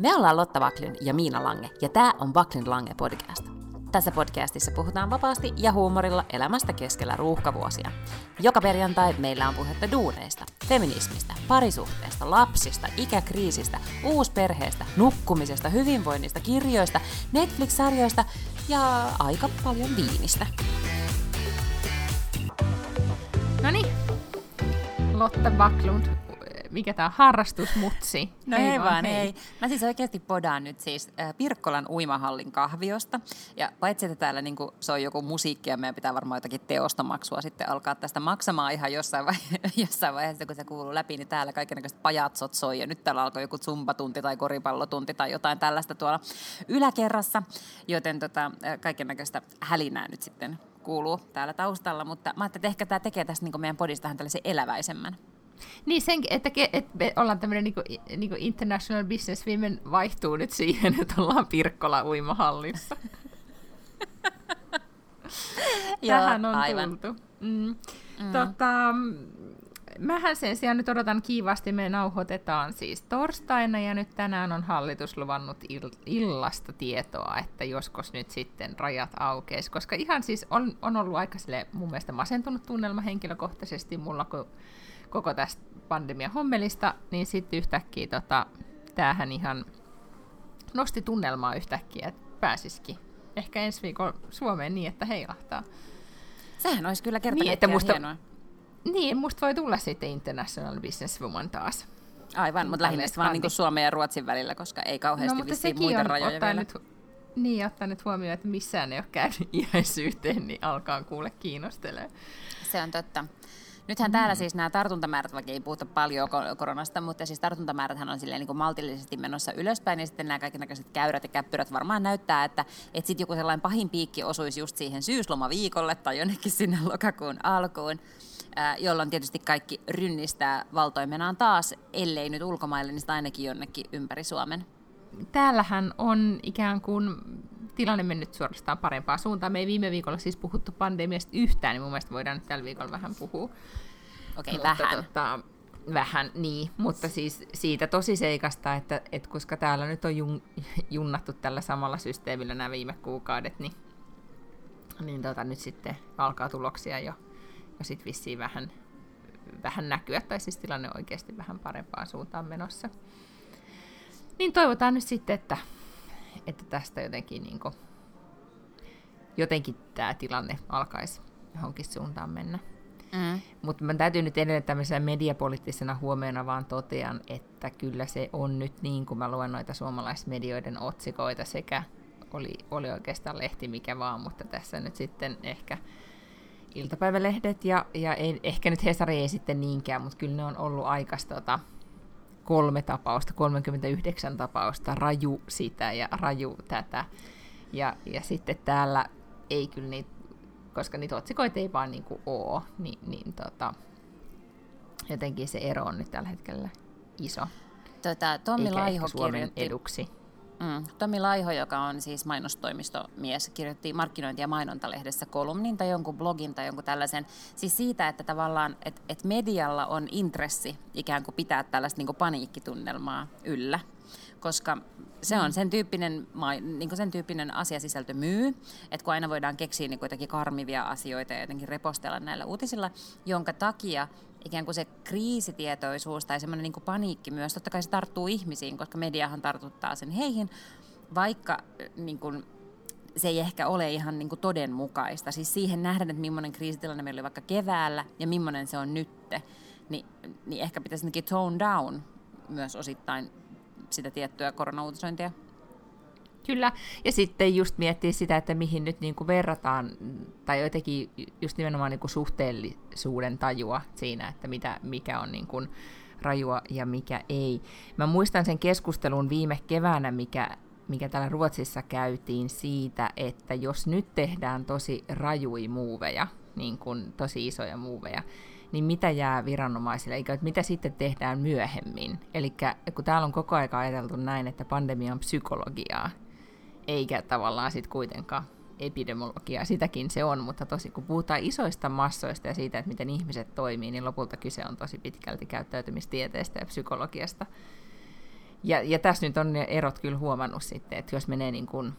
Me ollaan Lotta Vaklin ja Miina Lange, ja tämä on Vaklin Lange podcast. Tässä podcastissa puhutaan vapaasti ja huumorilla elämästä keskellä ruuhkavuosia. Joka perjantai meillä on puhetta duuneista, feminismistä, parisuhteesta, lapsista, ikäkriisistä, uusperheestä, nukkumisesta, hyvinvoinnista, kirjoista, Netflix-sarjoista ja aika paljon viinistä. No niin, Lotta Backlund, mikä tämä harrastusmutsi? No ei, ei vaan, hei. ei. Mä siis oikeasti podaan nyt siis äh, Pirkkolan uimahallin kahviosta. Ja paitsi, että täällä niin soi joku musiikki ja meidän pitää varmaan jotakin teostomaksua sitten alkaa tästä maksamaan ihan jossain, vaihe- jossain vaiheessa, kun se kuuluu läpi, niin täällä kaikenlaiset pajatsot soi. Ja nyt täällä alkoi joku zumpatunti tai koripallotunti tai jotain tällaista tuolla yläkerrassa. Joten tota, kaikenlaista hälinää nyt sitten kuuluu täällä taustalla, mutta mä ajattelin, että ehkä tämä tekee tästä niin meidän podistahan tällaisen eläväisemmän. Niin, sen, että, että me ollaan tämmöinen niin kuin, niin kuin International Business Women vaihtuu nyt siihen, että ollaan Pirkkola uimahallissa. Tähän on aivan. tultu. Mm. Mm. Tota, mähän sen sijaan nyt odotan kiivasti, me nauhoitetaan siis torstaina ja nyt tänään on hallitus luvannut il- illasta tietoa, että joskus nyt sitten rajat aukeisi, koska ihan siis on, on ollut aika sille mun mielestä masentunut tunnelma henkilökohtaisesti mulla, kun koko tästä pandemian hommelista, niin sitten yhtäkkiä tota, tämähän ihan nosti tunnelmaa yhtäkkiä, että pääsisikin ehkä ensi viikolla Suomeen niin, että heilahtaa. Sehän olisi kyllä kerta niin, että musta, hienoa. Niin, musta voi tulla sitten International Businesswoman taas. Aivan, mutta lähinnä vaan niin Suomen ja Ruotsin välillä, koska ei kauheasti no, vissiin muita rajoja vielä. Nyt, niin, ottaa nyt huomioon, että missään ei ole käynyt iäisyyteen, niin alkaa kuule kiinnostelee. Se on totta. Nythän mm. täällä siis nämä tartuntamäärät, vaikka ei puhuta paljon koronasta, mutta siis tartuntamäärät on silleen niin kuin maltillisesti menossa ylöspäin, niin sitten nämä kaikenlaiset käyrät ja käppyrät varmaan näyttää, että, että sitten joku sellainen pahin piikki osuisi just siihen syyslomaviikolle tai jonnekin sinne lokakuun alkuun jolloin tietysti kaikki rynnistää valtoimenaan taas, ellei nyt ulkomaille, niin ainakin jonnekin ympäri Suomen. Täällähän on ikään kuin tilanne mennyt suorastaan parempaan suuntaan. Me ei viime viikolla siis puhuttu pandemiasta yhtään, niin mun mielestä voidaan nyt tällä viikolla vähän puhua. Okei, okay, vähän. Tota, vähän, niin. Mutta siis siitä tosi seikasta, että, että koska täällä nyt on jun, junnattu tällä samalla systeemillä nämä viime kuukaudet, niin, niin tota, nyt sitten alkaa tuloksia jo, jo sitten vissiin vähän, vähän näkyä, tai siis tilanne oikeasti vähän parempaan suuntaan menossa. Niin toivotaan nyt sitten, että että tästä jotenkin, niin kuin, jotenkin tämä tilanne alkaisi johonkin suuntaan mennä. Mm. Mutta mä täytyy nyt edelleen tämmöisenä mediapoliittisena huomiona vaan totean, että kyllä se on nyt niin, kun mä luen noita suomalaismedioiden otsikoita sekä oli, oli oikeastaan lehti mikä vaan, mutta tässä nyt sitten ehkä iltapäivälehdet ja, ja ei, ehkä nyt Hesari ei sitten niinkään, mutta kyllä ne on ollut aikaista tota, kolme tapausta, 39 tapausta, raju sitä ja raju tätä. Ja, ja sitten täällä ei kyllä niitä, koska niitä otsikoita ei vaan niin kuin ole, niin, niin tota, jotenkin se ero on nyt tällä hetkellä iso. Tota, Tommi Laiho kirjoitti, eduksi. Mm. Tomi Laiho, joka on siis mainostoimistomies, kirjoitti markkinointi- ja mainontalehdessä kolumnin tai jonkun blogin tai jonkun tällaisen. Siis siitä, että tavallaan että et medialla on intressi ikään kuin pitää tällaista niin paniikkitunnelmaa yllä koska se on mm. sen tyyppinen, niin sen tyyppinen asiasisältö myy, että kun aina voidaan keksiä niin jotakin karmivia asioita ja jotenkin repostella näillä uutisilla, jonka takia ikään kuin se kriisitietoisuus tai semmoinen niin paniikki myös, totta kai se tarttuu ihmisiin, koska mediahan tartuttaa sen heihin, vaikka niin kuin, se ei ehkä ole ihan niin kuin todenmukaista. Siis siihen nähdään, että millainen kriisitilanne meillä oli vaikka keväällä ja millainen se on nytte, niin, niin ehkä pitäisi tone down myös osittain sitä tiettyä koronauutisointia. Kyllä, ja sitten just miettiä sitä, että mihin nyt niin kuin verrataan, tai jotenkin just nimenomaan niin kuin suhteellisuuden tajua siinä, että mitä, mikä on niin kuin rajua ja mikä ei. Mä muistan sen keskustelun viime keväänä, mikä, mikä täällä Ruotsissa käytiin siitä, että jos nyt tehdään tosi rajui muuveja, niin kuin tosi isoja muuveja, niin mitä jää viranomaisille, eikä että mitä sitten tehdään myöhemmin. Eli kun täällä on koko ajan ajateltu näin, että pandemia on psykologiaa, eikä tavallaan sitten kuitenkaan epidemiologiaa, sitäkin se on, mutta tosi kun puhutaan isoista massoista ja siitä, että miten ihmiset toimii, niin lopulta kyse on tosi pitkälti käyttäytymistieteestä ja psykologiasta. Ja, ja tässä nyt on ne erot kyllä huomannut sitten, että jos menee niin kuin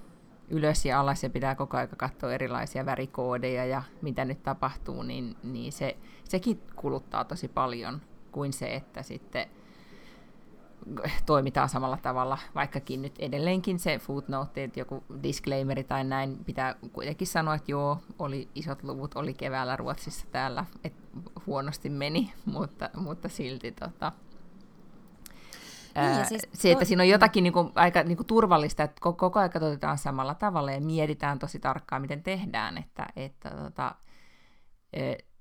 ylös ja alas ja pitää koko ajan katsoa erilaisia värikoodeja ja mitä nyt tapahtuu, niin, niin se, sekin kuluttaa tosi paljon kuin se, että sitten toimitaan samalla tavalla, vaikkakin nyt edelleenkin se footnote, että joku disclaimeri tai näin, pitää kuitenkin sanoa, että joo, oli isot luvut, oli keväällä Ruotsissa täällä, että huonosti meni, mutta, mutta silti tota, niin, siis se, että siinä on jotakin niin kuin, aika niin kuin turvallista, että koko, koko ajan katsotaan samalla tavalla ja mietitään tosi tarkkaan, miten tehdään, että, että tota,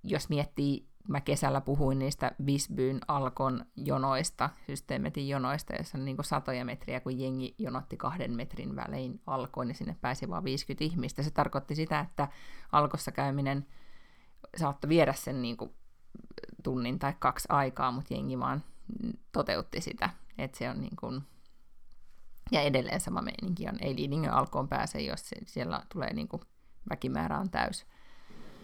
jos miettii, mä kesällä puhuin niistä Visbyn Alkon jonoista, systeemetin jonoista, jossa on niin satoja metriä, kun jengi jonotti kahden metrin välein Alkoon, niin sinne pääsi vain 50 ihmistä. Se tarkoitti sitä, että Alkossa käyminen saattoi viedä sen niin kuin tunnin tai kaksi aikaa, mutta jengi vaan toteutti sitä. Että se on niin kuin, ja edelleen sama meininki on, ei liidingin alkoon pääse, jos siellä tulee niin kuin väkimäärä on täys.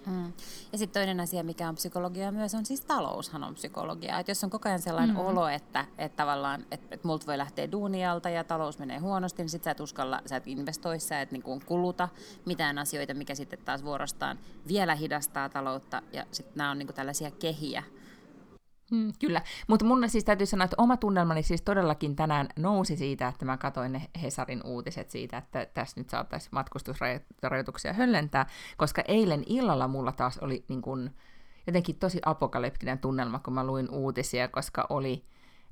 Mm. Ja sitten toinen asia, mikä on psykologia myös, on siis taloushan on psykologia. Et jos on koko ajan sellainen mm. olo, että, että tavallaan, että, että multa voi lähteä duunialta ja talous menee huonosti, niin sitten sä et uskalla, sä et investoi, sä et niin kuin kuluta mitään asioita, mikä sitten taas vuorostaan vielä hidastaa taloutta. Ja sitten nämä on niin kuin tällaisia kehiä, Mm, kyllä, mutta mun siis täytyy sanoa, että oma tunnelmani siis todellakin tänään nousi siitä, että mä katsoin ne Hesarin uutiset siitä, että tässä nyt saattaisi matkustusrajoituksia höllentää, koska eilen illalla mulla taas oli niin kun, jotenkin tosi apokalyptinen tunnelma, kun mä luin uutisia, koska oli,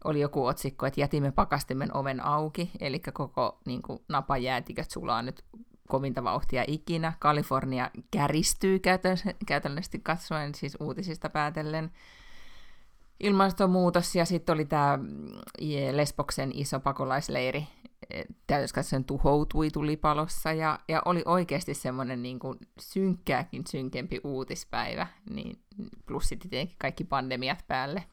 oli joku otsikko, että jätimme pakastimen oven auki, eli koko niin napajäätiköt sulaa nyt kovinta vauhtia ikinä. Kalifornia käristyy käytännössä katsoen, siis uutisista päätellen ilmastonmuutos ja sitten oli tämä mm, Lesboksen iso pakolaisleiri, sen tuhoutui tulipalossa ja, ja oli oikeasti semmoinen niin kuin synkkääkin synkempi uutispäivä, niin plus sitten tietenkin kaikki pandemiat päälle.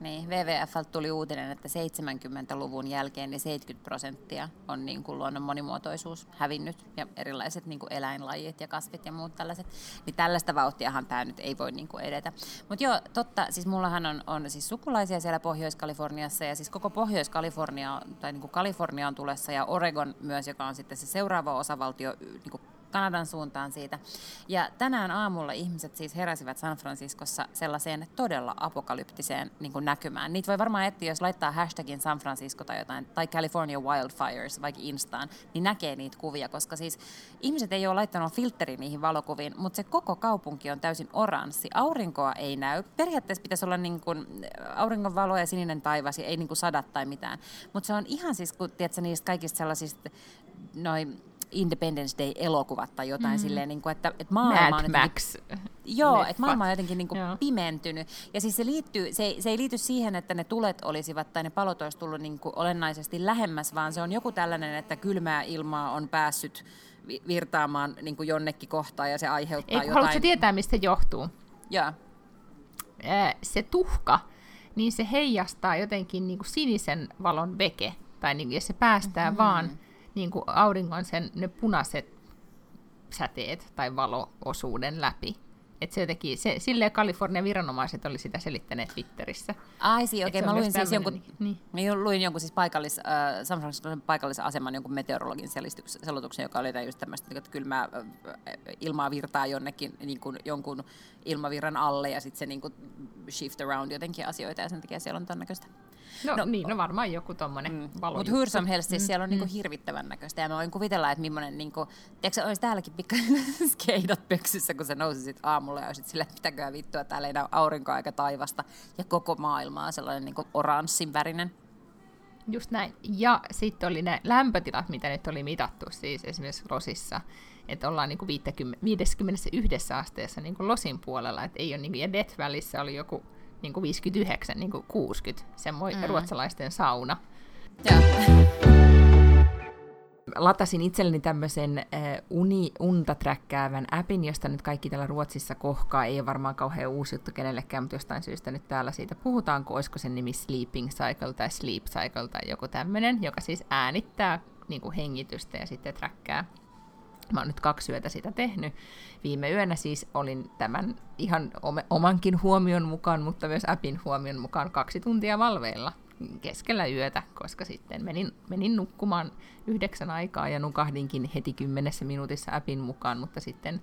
Niin, WWF tuli uutinen, että 70-luvun jälkeen niin 70 prosenttia on niin kuin luonnon monimuotoisuus hävinnyt ja erilaiset niin kuin eläinlajit ja kasvit ja muut tällaiset. Niin tällaista vauhtiahan tämä nyt ei voi niin kuin edetä. Mutta joo, totta, siis mullahan on, on siis sukulaisia siellä Pohjois-Kaliforniassa ja siis koko Pohjois-Kalifornia tai niin kuin Kalifornia on tulessa ja Oregon myös, joka on sitten se seuraava osavaltio niin kuin Kanadan suuntaan siitä. Ja tänään aamulla ihmiset siis heräsivät San Franciscossa sellaiseen todella apokalyptiseen niin kuin näkymään. Niitä voi varmaan etsiä, jos laittaa hashtagin San Francisco tai jotain, tai California Wildfires vaikka Instaan, niin näkee niitä kuvia, koska siis ihmiset ei ole laittanut filtteri niihin valokuviin, mutta se koko kaupunki on täysin oranssi. Aurinkoa ei näy. Periaatteessa pitäisi olla niin kuin auringon valo ja sininen taivas, ja ei niin kuin sadat tai mitään. Mutta se on ihan siis, kun tiedätkö, niistä kaikista sellaisista noin Independence Day-elokuvat tai jotain mm. silleen, niin kuin, että, että maailma Mad on Max. Joo, että maailma on jotenkin niin kuin pimentynyt. Ja siis se, liittyy, se, ei, se ei liity siihen, että ne tulet olisivat tai ne palot olisi tullut niin kuin olennaisesti lähemmäs, vaan se on joku tällainen, että kylmää ilmaa on päässyt virtaamaan niin kuin jonnekin kohtaan ja se aiheuttaa ei, jotain... Haluatko tietää, mistä johtuu? Joo. Se tuhka, niin se heijastaa jotenkin niin kuin sinisen valon veke, tai niin, ja se päästää mm-hmm. vaan niin kuin auringon sen, ne punaiset säteet tai valoosuuden läpi. Et se jotenkin, se, silleen Kalifornian viranomaiset oli sitä selittäneet Twitterissä. Ai okei, okay. mä luin siis jonkun, niin. mä luin jonkun siis paikallis, äh, San Francisco paikallisen aseman jonkun meteorologin selituksen, joka oli just tämmöistä, että kylmää äh, ilmaa virtaa jonnekin niin kuin jonkun ilmavirran alle ja sitten se niin kuin shift around jotenkin asioita ja sen takia siellä on ton näköistä. No, no niin, no varmaan joku tommonen mm. valo. Mutta Hursom helst, siis mm. siellä on niinku mm. hirvittävän näköistä. Ja mä voin kuvitella, että millainen, niinku, tiedätkö, olisi täälläkin pikkainen skeidat pöksyssä, kun se nousi sit aamulla ja olisit silleen, mitäköhän vittua, täällä ei näy aurinkoa eikä taivasta. Ja koko maailma on sellainen niinku oranssin värinen. Just näin. Ja sitten oli ne lämpötilat, mitä nyt oli mitattu siis esimerkiksi Rosissa. Että ollaan niinku 50, 51 asteessa niinku Losin puolella. Että ei ole niinku, ja Death Valleyssä oli joku niin kuin 59, niin kuin 60, semmoinen mm. ruotsalaisten sauna. Ja. Latasin itselleni tämmöisen äh, uni, unta träkkäävän appin, josta nyt kaikki täällä Ruotsissa kohkaa. Ei ole varmaan kauhean uusi juttu kenellekään, mutta jostain syystä nyt täällä siitä puhutaan, kun olisiko sen nimi Sleeping Cycle tai Sleep Cycle tai joku tämmöinen, joka siis äänittää niin kuin hengitystä ja sitten träkkää Mä oon nyt kaksi yötä sitä tehnyt. Viime yönä siis olin tämän ihan omankin huomion mukaan, mutta myös appin huomion mukaan kaksi tuntia valveilla. keskellä yötä, koska sitten menin, menin nukkumaan yhdeksän aikaa ja nukahdinkin heti kymmenessä minuutissa appin mukaan, mutta sitten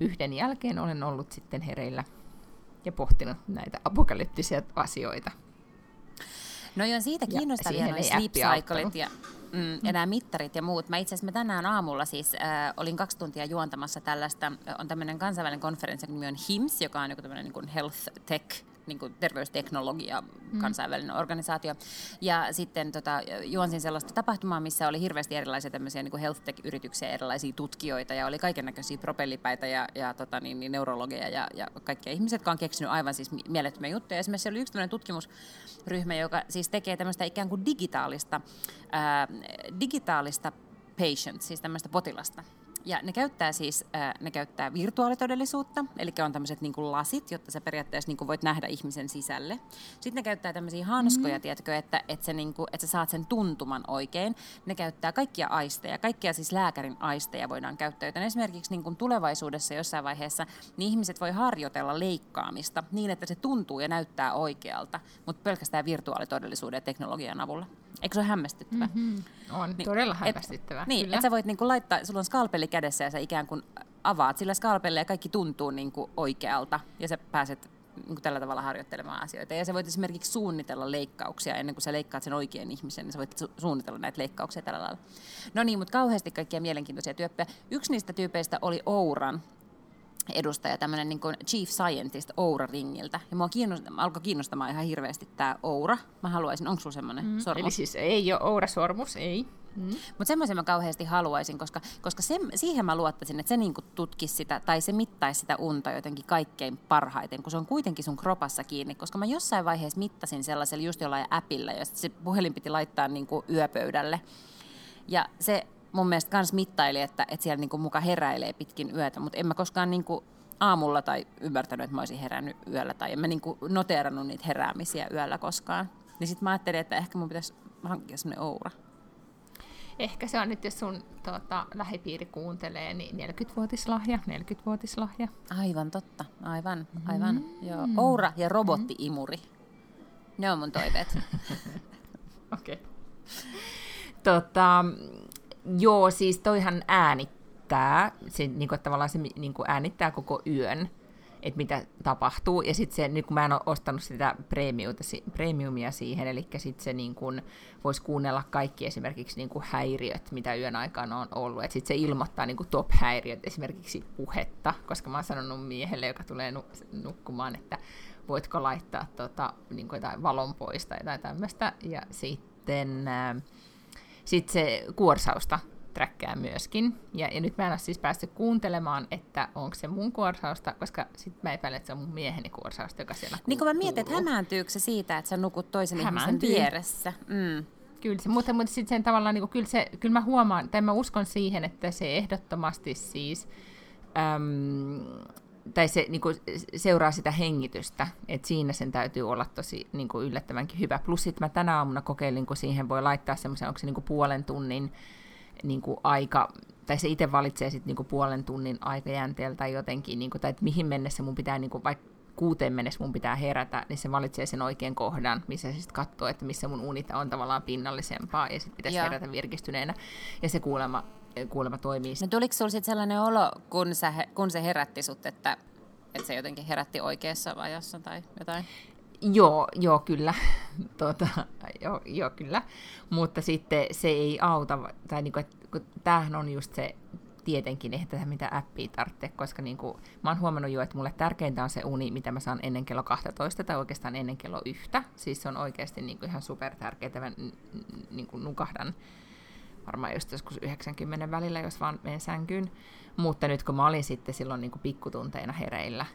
yhden jälkeen olen ollut sitten hereillä ja pohtinut näitä apokalyptisia asioita. No joo, siitä kiinnostavia noin sleep cyclet ja, mm, ja nämä mittarit ja muut. Mä itse asiassa tänään aamulla siis äh, olin kaksi tuntia juontamassa tällaista, on tämmöinen kansainvälinen konferenssi, nimi on HIMS, joka on joku tämmöinen niin health tech niin kuin terveysteknologia, mm. kansainvälinen organisaatio. Ja sitten tota, juonsin sellaista tapahtumaa, missä oli hirveästi erilaisia tämmöisiä niin health tech-yrityksiä, erilaisia tutkijoita ja oli kaiken näköisiä propellipäitä ja, ja tota, niin, niin, neurologeja ja, ja kaikkia ihmisiä, jotka on keksinyt aivan siis mielettömiä juttuja. Esimerkiksi oli yksi tämmöinen tutkimusryhmä, joka siis tekee tämmöistä ikään kuin digitaalista, ää, digitaalista patient, siis tämmöistä potilasta. Ja ne käyttää siis äh, ne käyttää virtuaalitodellisuutta, eli on tämmöiset niin lasit, jotta sä periaatteessa niin kuin voit nähdä ihmisen sisälle. Sitten ne käyttää tämmöisiä hanskoja, mm. tiedätkö, että, että, se, niin kuin, että sä saat sen tuntuman oikein. Ne käyttää kaikkia aisteja, kaikkia siis lääkärin aisteja voidaan käyttää. Joten esimerkiksi niin kuin tulevaisuudessa jossain vaiheessa niin ihmiset voi harjoitella leikkaamista niin, että se tuntuu ja näyttää oikealta, mutta pelkästään virtuaalitodellisuuden ja teknologian avulla. Eikö se ole hämmästyttävä? Mm-hmm. On, niin, todella hämmästyttävä. Et, niin, että sä voit niinku laittaa, sulla on skalpeli kädessä ja sä ikään kuin avaat sillä skalpelle ja kaikki tuntuu niinku oikealta ja sä pääset niinku tällä tavalla harjoittelemaan asioita. Ja sä voit esimerkiksi suunnitella leikkauksia ennen kuin sä leikkaat sen oikean ihmisen, niin sä voit su- suunnitella näitä leikkauksia tällä lailla. No niin, mutta kauheasti kaikkia mielenkiintoisia tyyppejä. Yksi niistä tyypeistä oli Ouran, edustaja, tämmöinen niin kuin chief scientist Oura Ringiltä. Ja mua kiinnost- alkoi kiinnostamaan ihan hirveästi tämä Oura. Mä haluaisin, onko sulla semmoinen mm. sormus? Eli siis ei ole Oura-sormus, ei. Mm. Mutta semmoisen mä kauheasti haluaisin, koska, koska se, siihen mä luottaisin, että se niinku tutkisi sitä, tai se mittaisi sitä unta jotenkin kaikkein parhaiten, kun se on kuitenkin sun kropassa kiinni. Koska mä jossain vaiheessa mittasin sellaisella just jollain appilla, ja se puhelin piti laittaa niinku yöpöydälle. Ja se mun mielestä kans mittaili, että, että siellä niinku muka heräilee pitkin yötä, mutta en mä koskaan niinku aamulla tai ymmärtänyt, että mä olisin herännyt yöllä, tai en mä niinku noteerannut niitä heräämisiä yöllä koskaan. Niin sitten mä ajattelin, että ehkä mun pitäisi hankkia semmoinen oura. Ehkä se on nyt, jos sun tuota, lähipiiri kuuntelee, niin 40-vuotislahja, 40-vuotislahja. Aivan totta, aivan, aivan. Mm. Joo. Oura ja robotti-imuri. Ne on mun toiveet. Okei. okay. Tota, Joo, siis toihan äänittää, se, niin kuin, tavallaan se niin kuin äänittää koko yön, että mitä tapahtuu. Ja sitten se, nyt kun mä en ole ostanut sitä premiumia siihen, eli sitten se niin kuin, voisi kuunnella kaikki esimerkiksi niin kuin häiriöt, mitä yön aikana on ollut. Että sitten se ilmoittaa niin top-häiriöt, esimerkiksi puhetta, koska mä oon sanonut miehelle, joka tulee nukkumaan, että voitko laittaa tota, niin jotain valon pois tai jotain tämmöistä. Ja sitten... Äh, sitten se kuorsausta träkkää myöskin. Ja, ja nyt mä en ole siis päässyt kuuntelemaan, että onko se mun kuorsausta, koska sitten mä epäilen, että se on mun mieheni kuorsausta, joka siellä Niin kuin mä mietin, että hämääntyykö se siitä, että sä nukut toisen Hämääntyy. ihmisen vieressä. Mm. Kyllä, se, mutta, mutta sitten sen tavallaan, niin kuin, kyllä, se, kyllä mä huomaan, tai mä uskon siihen, että se ehdottomasti siis äm, tai se niin kuin, seuraa sitä hengitystä, että siinä sen täytyy olla tosi niin kuin, yllättävänkin hyvä. Plus sitten mä tänä aamuna kokeilin, kun siihen voi laittaa semmoisen, onko se niin kuin, puolen tunnin niin kuin, aika, tai se itse valitsee sitten niin puolen tunnin aikajänteellä tai jotenkin, niin kuin, tai että mihin mennessä mun pitää, niin kuin, vaikka kuuteen mennessä mun pitää herätä, niin se valitsee sen oikean kohdan, missä se sitten katsoo, että missä mun unita on tavallaan pinnallisempaa, ja sitten pitäisi Joo. herätä virkistyneenä. Ja se kuulemma kuulemma toimii. No tuliko sinulla sitten sellainen olo, kun, sä, kun se herätti sut, että, että se jotenkin herätti oikeassa vajassa tai jotain? Joo, joo, kyllä. Tuota, joo, joo, kyllä. Mutta sitten se ei auta, tai niinku, kun tämähän on just se, tietenkin ei tätä mitä appia tarvitse, koska niinku, mä oon huomannut jo, että mulle tärkeintä on se uni, mitä mä saan ennen kello 12 tai oikeastaan ennen kello yhtä. Siis se on oikeasti niinku ihan super tärkeää, että mä niinku nukahdan varmaan just joskus 90 välillä, jos vaan menen sänkyyn. Mutta nyt kun mä olin sitten silloin niin kuin pikkutunteina hereillä,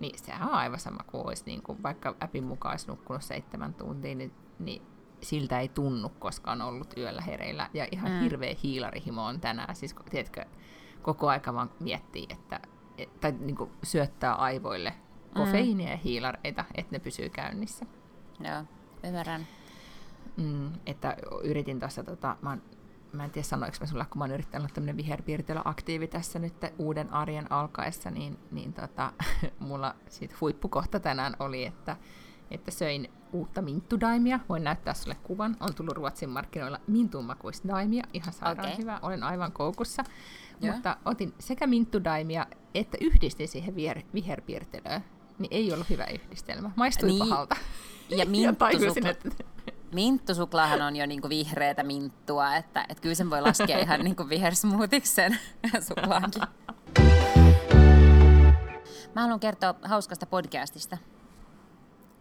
niin sehän on aivan sama kuin olisi, niin kuin vaikka appin mukaan olisi nukkunut seitsemän tuntia, niin, niin siltä ei tunnu, koska on ollut yöllä hereillä. Ja ihan mm. hirveä hiilarihimo on tänään. Siis tiedätkö, koko aika vaan miettii, että, et, tai niin kuin syöttää aivoille kofeiinia mm. ja hiilareita, että ne pysyy käynnissä. Joo, ymmärrän. Mm, että yritin tuossa, tota, mä oon mä en tiedä sanoinko mä sulle, kun mä oon yrittänyt olla tämmöinen viherpiirtelö-aktiivi tässä nyt uuden arjen alkaessa, niin, niin tota, mulla sit huippukohta tänään oli, että että söin uutta minttudaimia. Voin näyttää sulle kuvan. On tullut Ruotsin markkinoilla mintun daimia. Ihan sairaan okay. hyvä. Olen aivan koukussa. Yeah. Mutta otin sekä minttudaimia että yhdistin siihen viher, viherpiirtelöön. Niin ei ollut hyvä yhdistelmä. Maistui niin. pahalta. Ja minttusukla... Minttusuklaahan on jo niinku vihreätä minttua, että, että kyllä sen voi laskea ihan niinku vihersmoothiksi sen suklaankin. Mä haluan kertoa hauskasta podcastista.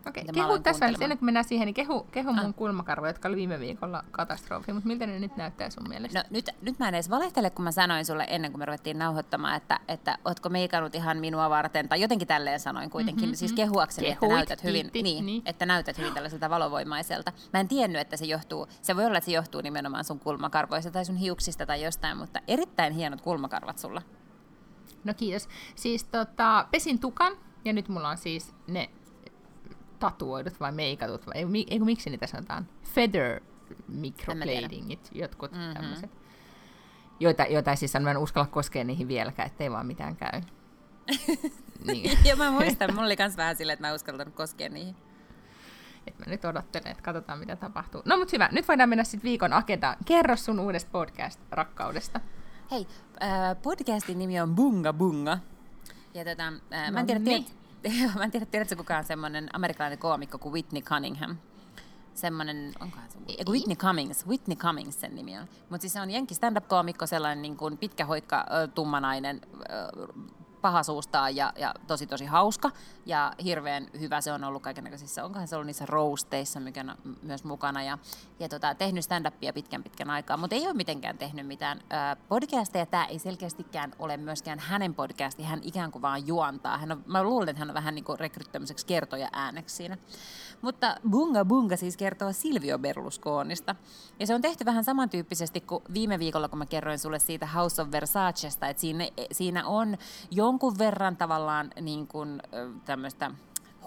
Okei, okay. kehu tässä välissä, ennen kuin mennään siihen, niin kehu, kehu ah. mun kulmakarvoja, jotka oli viime viikolla katastrofi, mutta miltä ne nyt näyttää sun mielestä? No nyt, nyt mä en edes valehtele, kun mä sanoin sulle ennen kuin me ruvettiin nauhoittamaan, että, että ootko meikannut ihan minua varten, tai jotenkin tälleen sanoin kuitenkin, mm-hmm, siis kehuakseni, Kehuit, että näytät hyvin, niin, niin. että näytät hyvin tällaiselta valovoimaiselta. Mä en tiennyt, että se johtuu, se voi olla, että se johtuu nimenomaan sun kulmakarvoista tai sun hiuksista tai jostain, mutta erittäin hienot kulmakarvat sulla. No kiitos. Siis tota, pesin tukan, ja nyt mulla on siis ne tatuoidut vai meikatut, vai ei, ei, miksi niitä sanotaan? Feather microbladingit, jotkut mm-hmm. tämmöiset. Joita, joita siis en uskalla koskea niihin vieläkään, ettei vaan mitään käy. niin. ja mä muistan, mulla oli myös vähän silleen, että mä uskaltanut koskea niihin. Et mä nyt odottelen, että katsotaan mitä tapahtuu. No mut hyvä, nyt voidaan mennä sitten viikon agendaan. Kerro sun uudesta podcast-rakkaudesta. Hei, äh, podcastin nimi on Bunga Bunga. Ja tota, äh, no mä en tiedä, niin. tiedät, mä en tiedä, tiedätkö kukaan semmoinen amerikkalainen koomikko kuin Whitney Cunningham. Semmoinen, onkohan se? Whitney Cummings, Whitney Cummings sen nimi on. Mutta siis se on jenki stand-up-koomikko, sellainen niin kuin pitkä hoikka, tummanainen, pahasuustaan ja, ja tosi tosi hauska. Ja hirveän hyvä se on ollut kaikenlaisissa, onkohan se ollut niissä on myös mukana. Ja, ja tota, tehnyt stand-upia pitkän pitkän aikaa, mutta ei ole mitenkään tehnyt mitään äh, podcasteja, tämä ei selkeästikään ole myöskään hänen podcasti, hän ikään kuin vaan juontaa, hän on, mä luulen, että hän on vähän niin kuin rekryttämiseksi kertoja ääneksi siinä. Mutta Bunga Bunga siis kertoo Silvio Berlusconista. Ja se on tehty vähän samantyyppisesti kuin viime viikolla, kun mä kerroin sulle siitä House of Versacesta, että siinä, siinä on jonkun verran tavallaan niin kuin, tämmöistä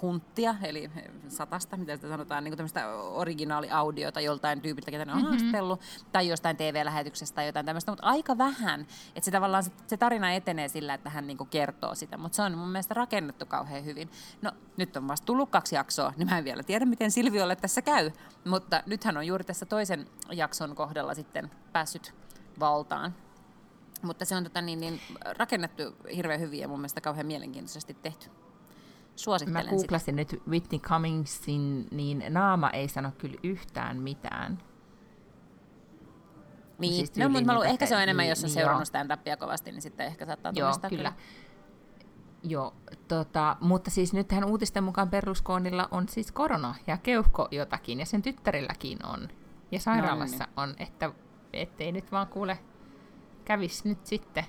hunttia, eli satasta, mitä sitä sanotaan, niin tämmöistä originaaliaudiota joltain tyypiltä, ketä ne on mm-hmm. haastellut, tai jostain TV-lähetyksestä tai jotain tämmöistä, mutta aika vähän. Että se tavallaan se, se tarina etenee sillä, että hän niin kertoo sitä, mutta se on mun mielestä rakennettu kauhean hyvin. No, nyt on vasta tullut kaksi jaksoa, niin mä en vielä tiedä, miten Silviolle tässä käy, mutta nythän on juuri tässä toisen jakson kohdalla sitten päässyt valtaan. Mutta se on tota, niin, niin, rakennettu hirveän hyvin ja mun mielestä kauhean mielenkiintoisesti tehty. Suosittelen Mä googlasin sitä. nyt Whitney Cummingsin, niin naama ei sano kyllä yhtään mitään. Niin, siis no, mutta mä luulen, ehkä se on enemmän, niin, jos on niin, seurannut stand-upia kovasti, niin sitten ehkä saattaa Joo, kyllä. kyllä. Joo, tota, mutta siis nythän uutisten mukaan Berlusconilla on siis korona ja keuhko jotakin, ja sen tyttärilläkin on. Ja sairaalassa no niin. on, että ettei nyt vaan kuule kävisi nyt sitten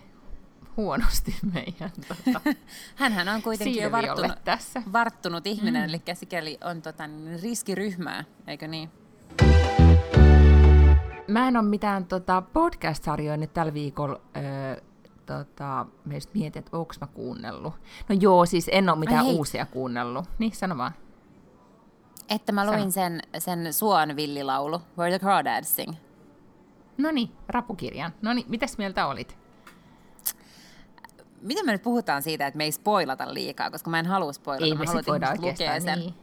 huonosti meidän tota, Hänhän on kuitenkin jo varttunut, tässä. varttunut ihminen, mm. eli sikäli on tota, niin riskiryhmää, eikö niin? Mä en ole mitään tota, podcast-sarjoja nyt tällä viikolla öö, tota, meistä mietin, että onko mä kuunnellut. No joo, siis en ole mitään Ai uusia kuunnellut. Niin, sano vaan. Että mä luin sen, sen Suon villilaulu, Where the Crawdads Sing. No niin, rapukirjan. No niin, mitäs mieltä olit? Miten me nyt puhutaan siitä, että me ei spoilata liikaa, koska mä en halua spoilata. Ei mä me voida lukea sen. Niin.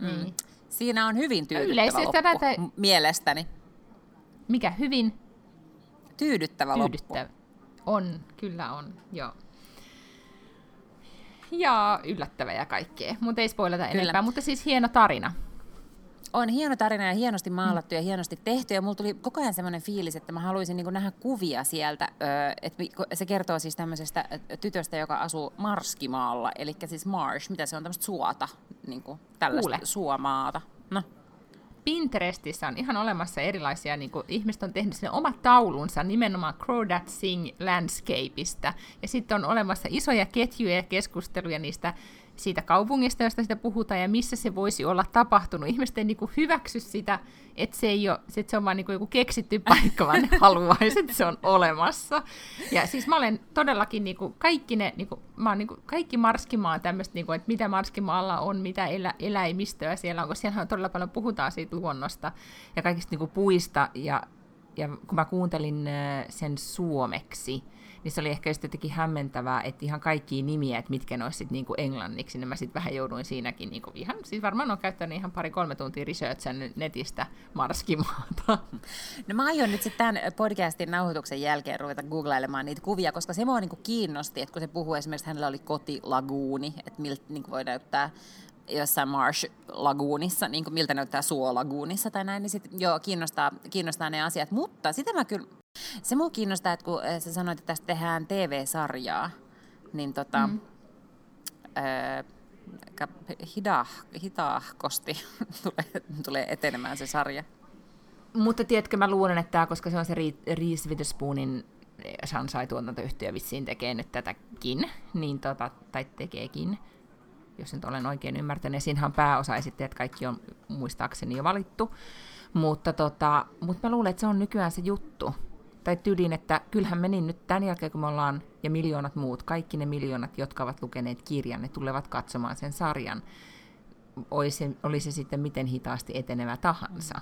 Mm. Mm. Siinä on hyvin tyydyttävä loppu, näitä... mielestäni. Mikä hyvin? Tyydyttävä, tyydyttävä loppu. On, kyllä on, joo. Ja yllättävä ja kaikkea, mutta ei spoilata kyllä. enempää, mutta siis hieno tarina on hieno tarina ja hienosti maalattu ja hienosti tehty. Ja mulla tuli koko ajan semmoinen fiilis, että mä haluaisin niin nähdä kuvia sieltä. Että se kertoo siis tämmöisestä tytöstä, joka asuu Marskimaalla, eli siis Marsh, mitä se on, tämmöistä suota, niin kuin tällaista Kuule. suomaata. No. Pinterestissä on ihan olemassa erilaisia, niin kuin, ihmiset on tehnyt sinne omat taulunsa nimenomaan Crawdad Sing Landscapeista. Ja sitten on olemassa isoja ketjuja ja keskusteluja niistä siitä kaupungista, josta sitä puhutaan, ja missä se voisi olla tapahtunut. Ihmiset ei niinku hyväksy sitä, että se, ei ole, että se on vain niinku joku keksitty paikka, vaan ne haluaisi, että se on olemassa. Ja siis mä olen todellakin niinku kaikki ne, niinku, mä oon niinku, kaikki Marskimaa tämmöistä, niinku, että mitä Marskimaalla on, mitä elä, eläimistöä siellä on, koska siellä todella paljon puhutaan siitä luonnosta ja kaikista niinku puista, ja, ja kun mä kuuntelin sen suomeksi, niin se oli ehkä just jotenkin hämmentävää, että ihan kaikki nimiä, että mitkä ne olisivat niin englanniksi, niin mä sitten vähän jouduin siinäkin niin kuin ihan, siis varmaan on käyttänyt ihan pari-kolme tuntia researchan netistä Marskimaata. No mä aion nyt sitten tämän podcastin nauhoituksen jälkeen ruveta googlailemaan niitä kuvia, koska se mua niin kiinnosti, että kun se puhuu esimerkiksi, hänellä oli kotilaguuni, että miltä niin voi näyttää jossain Marsh-laguunissa, niin kuin miltä näyttää suolaguunissa tai näin, niin sitten joo, kiinnostaa, kiinnostaa ne asiat. Mutta sitä mä kyllä, se mua kiinnostaa, että kun äh, sä sanoit, että tästä tehdään TV-sarjaa, niin tota, mm. äh, hidah, hitahkosti tulee, tulee etenemään se sarja. Mutta tiedätkö, mä luulen, että tämä, koska se on se Reese Witherspoonin Sansai tuotantoyhtiö vissiin tekee nyt tätäkin, niin tota, tai tekeekin, jos nyt olen oikein ymmärtänyt. Ja siinähän pääosa että kaikki on muistaakseni jo valittu. Mutta, tota, mutta mä luulen, että se on nykyään se juttu. Tai tyydin, että kyllähän meni nyt tämän jälkeen, kun me ollaan, ja miljoonat muut, kaikki ne miljoonat, jotka ovat lukeneet kirjan, ne tulevat katsomaan sen sarjan. Oli se, oli se sitten miten hitaasti etenevä tahansa.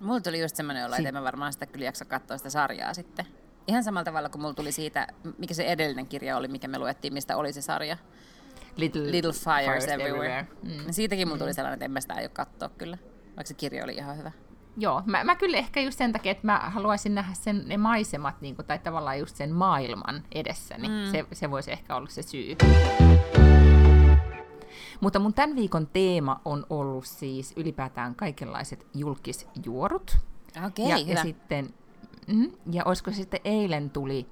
Mulla tuli just semmoinen olo, että en mä varmaan sitä kyllä jaksa katsoa sitä sarjaa sitten. Ihan samalla tavalla kuin mulla tuli siitä, mikä se edellinen kirja oli, mikä me luettiin, mistä oli se sarja. Little, Little Fires, fires Everywhere. everywhere. Mm. Siitäkin mulla tuli mm. sellainen, että en mä sitä aio katsoa kyllä, vaikka se kirja oli ihan hyvä. Joo, mä, mä kyllä ehkä just sen takia, että mä haluaisin nähdä sen, ne maisemat, niin kuin, tai tavallaan just sen maailman edessä, niin mm. se, se voisi ehkä olla se syy. Mutta mun tämän viikon teema on ollut siis ylipäätään kaikenlaiset julkisjuorut. Okei, okay, ja, ja sitten, mm, ja olisiko sitten eilen tuli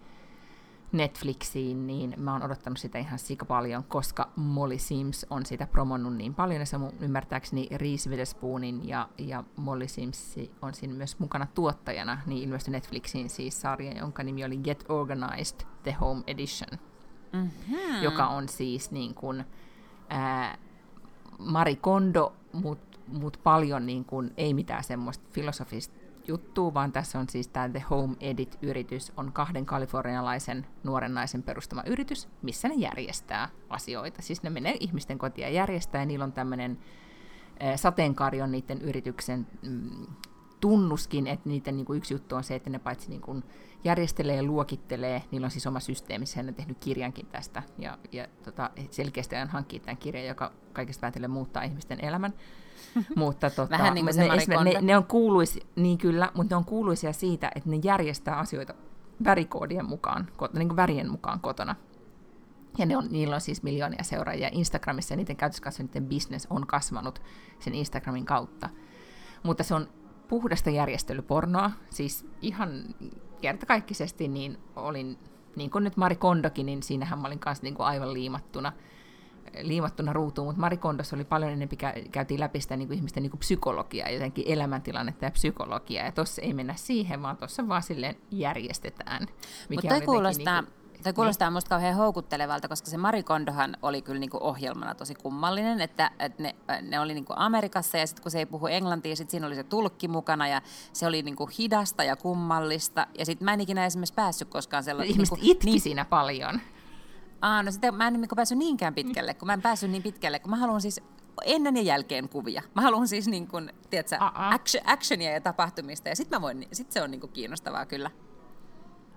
Netflixiin, niin mä oon odottanut sitä ihan sika paljon, koska Molly Sims on sitä promonnut niin paljon, ja se mun ymmärtääkseni Reese Witherspoonin ja, ja Molly Sims on siinä myös mukana tuottajana, niin ilmestyi Netflixiin siis sarja, jonka nimi oli Get Organized, The Home Edition, mm-hmm. joka on siis niin kuin, ää, Mari Kondo, mutta mut paljon niin kuin, ei mitään semmoista filosofista juttua, vaan tässä on siis tämä The Home Edit-yritys, on kahden kalifornialaisen nuoren naisen perustama yritys, missä ne järjestää asioita. Siis ne menee ihmisten kotia järjestää, ja niillä on tämmöinen sateenkaari on niiden yrityksen mm, tunnuskin, että niiden niin kuin yksi juttu on se, että ne paitsi niin kuin järjestelee ja luokittelee, niillä on siis oma systeemi, ne on tehnyt kirjankin tästä, ja, ja tota, selkeästi hankkii tämän kirjan, joka kaikesta päätellen muuttaa ihmisten elämän. mutta tota, Vähän niin kuin ne, ne, ne, on kuuluisia, niin kyllä, mutta ne on kuuluisia siitä, että ne järjestää asioita värikoodien mukaan, niin kuin värien mukaan kotona. Ja ne on, niillä on siis miljoonia seuraajia Instagramissa, ja niiden käytöskasvu, niiden business on kasvanut sen Instagramin kautta. Mutta se on puhdasta järjestelypornoa, siis ihan kertakaikkisesti niin olin, niin kuin nyt Mari Kondokin, niin siinähän mä olin kanssa niin kuin aivan liimattuna – liimattuna ruutuun, mutta Mari Kondossa oli paljon enemmän, käytiin läpi sitä niin kuin ihmisten niin kuin psykologiaa, jotenkin elämäntilannetta ja psykologiaa, ja tuossa ei mennä siihen, vaan tuossa vaan silleen järjestetään. Mutta toi kuulostaa, niin kuin, kuulostaa minusta kauhean houkuttelevalta, koska se Mari Kondohan oli kyllä niinku ohjelmana tosi kummallinen, että, että ne, ne oli niinku Amerikassa ja sitten kun se ei puhu englantia, sitten siinä oli se tulkki mukana ja se oli niinku hidasta ja kummallista. Ja sitten mä en ikinä esimerkiksi päässyt koskaan sellainen... Ihmiset niinku, itki niin, siinä paljon. Aa, no sitä mä en niin päässyt niinkään pitkälle, kun mä en päässyt niin pitkälle, kun mä haluan siis ennen ja jälkeen kuvia. Mä haluan siis niin kuin, tiedätkö, action, actionia ja tapahtumista, ja sitten voin, sit se on niin kuin kiinnostavaa kyllä.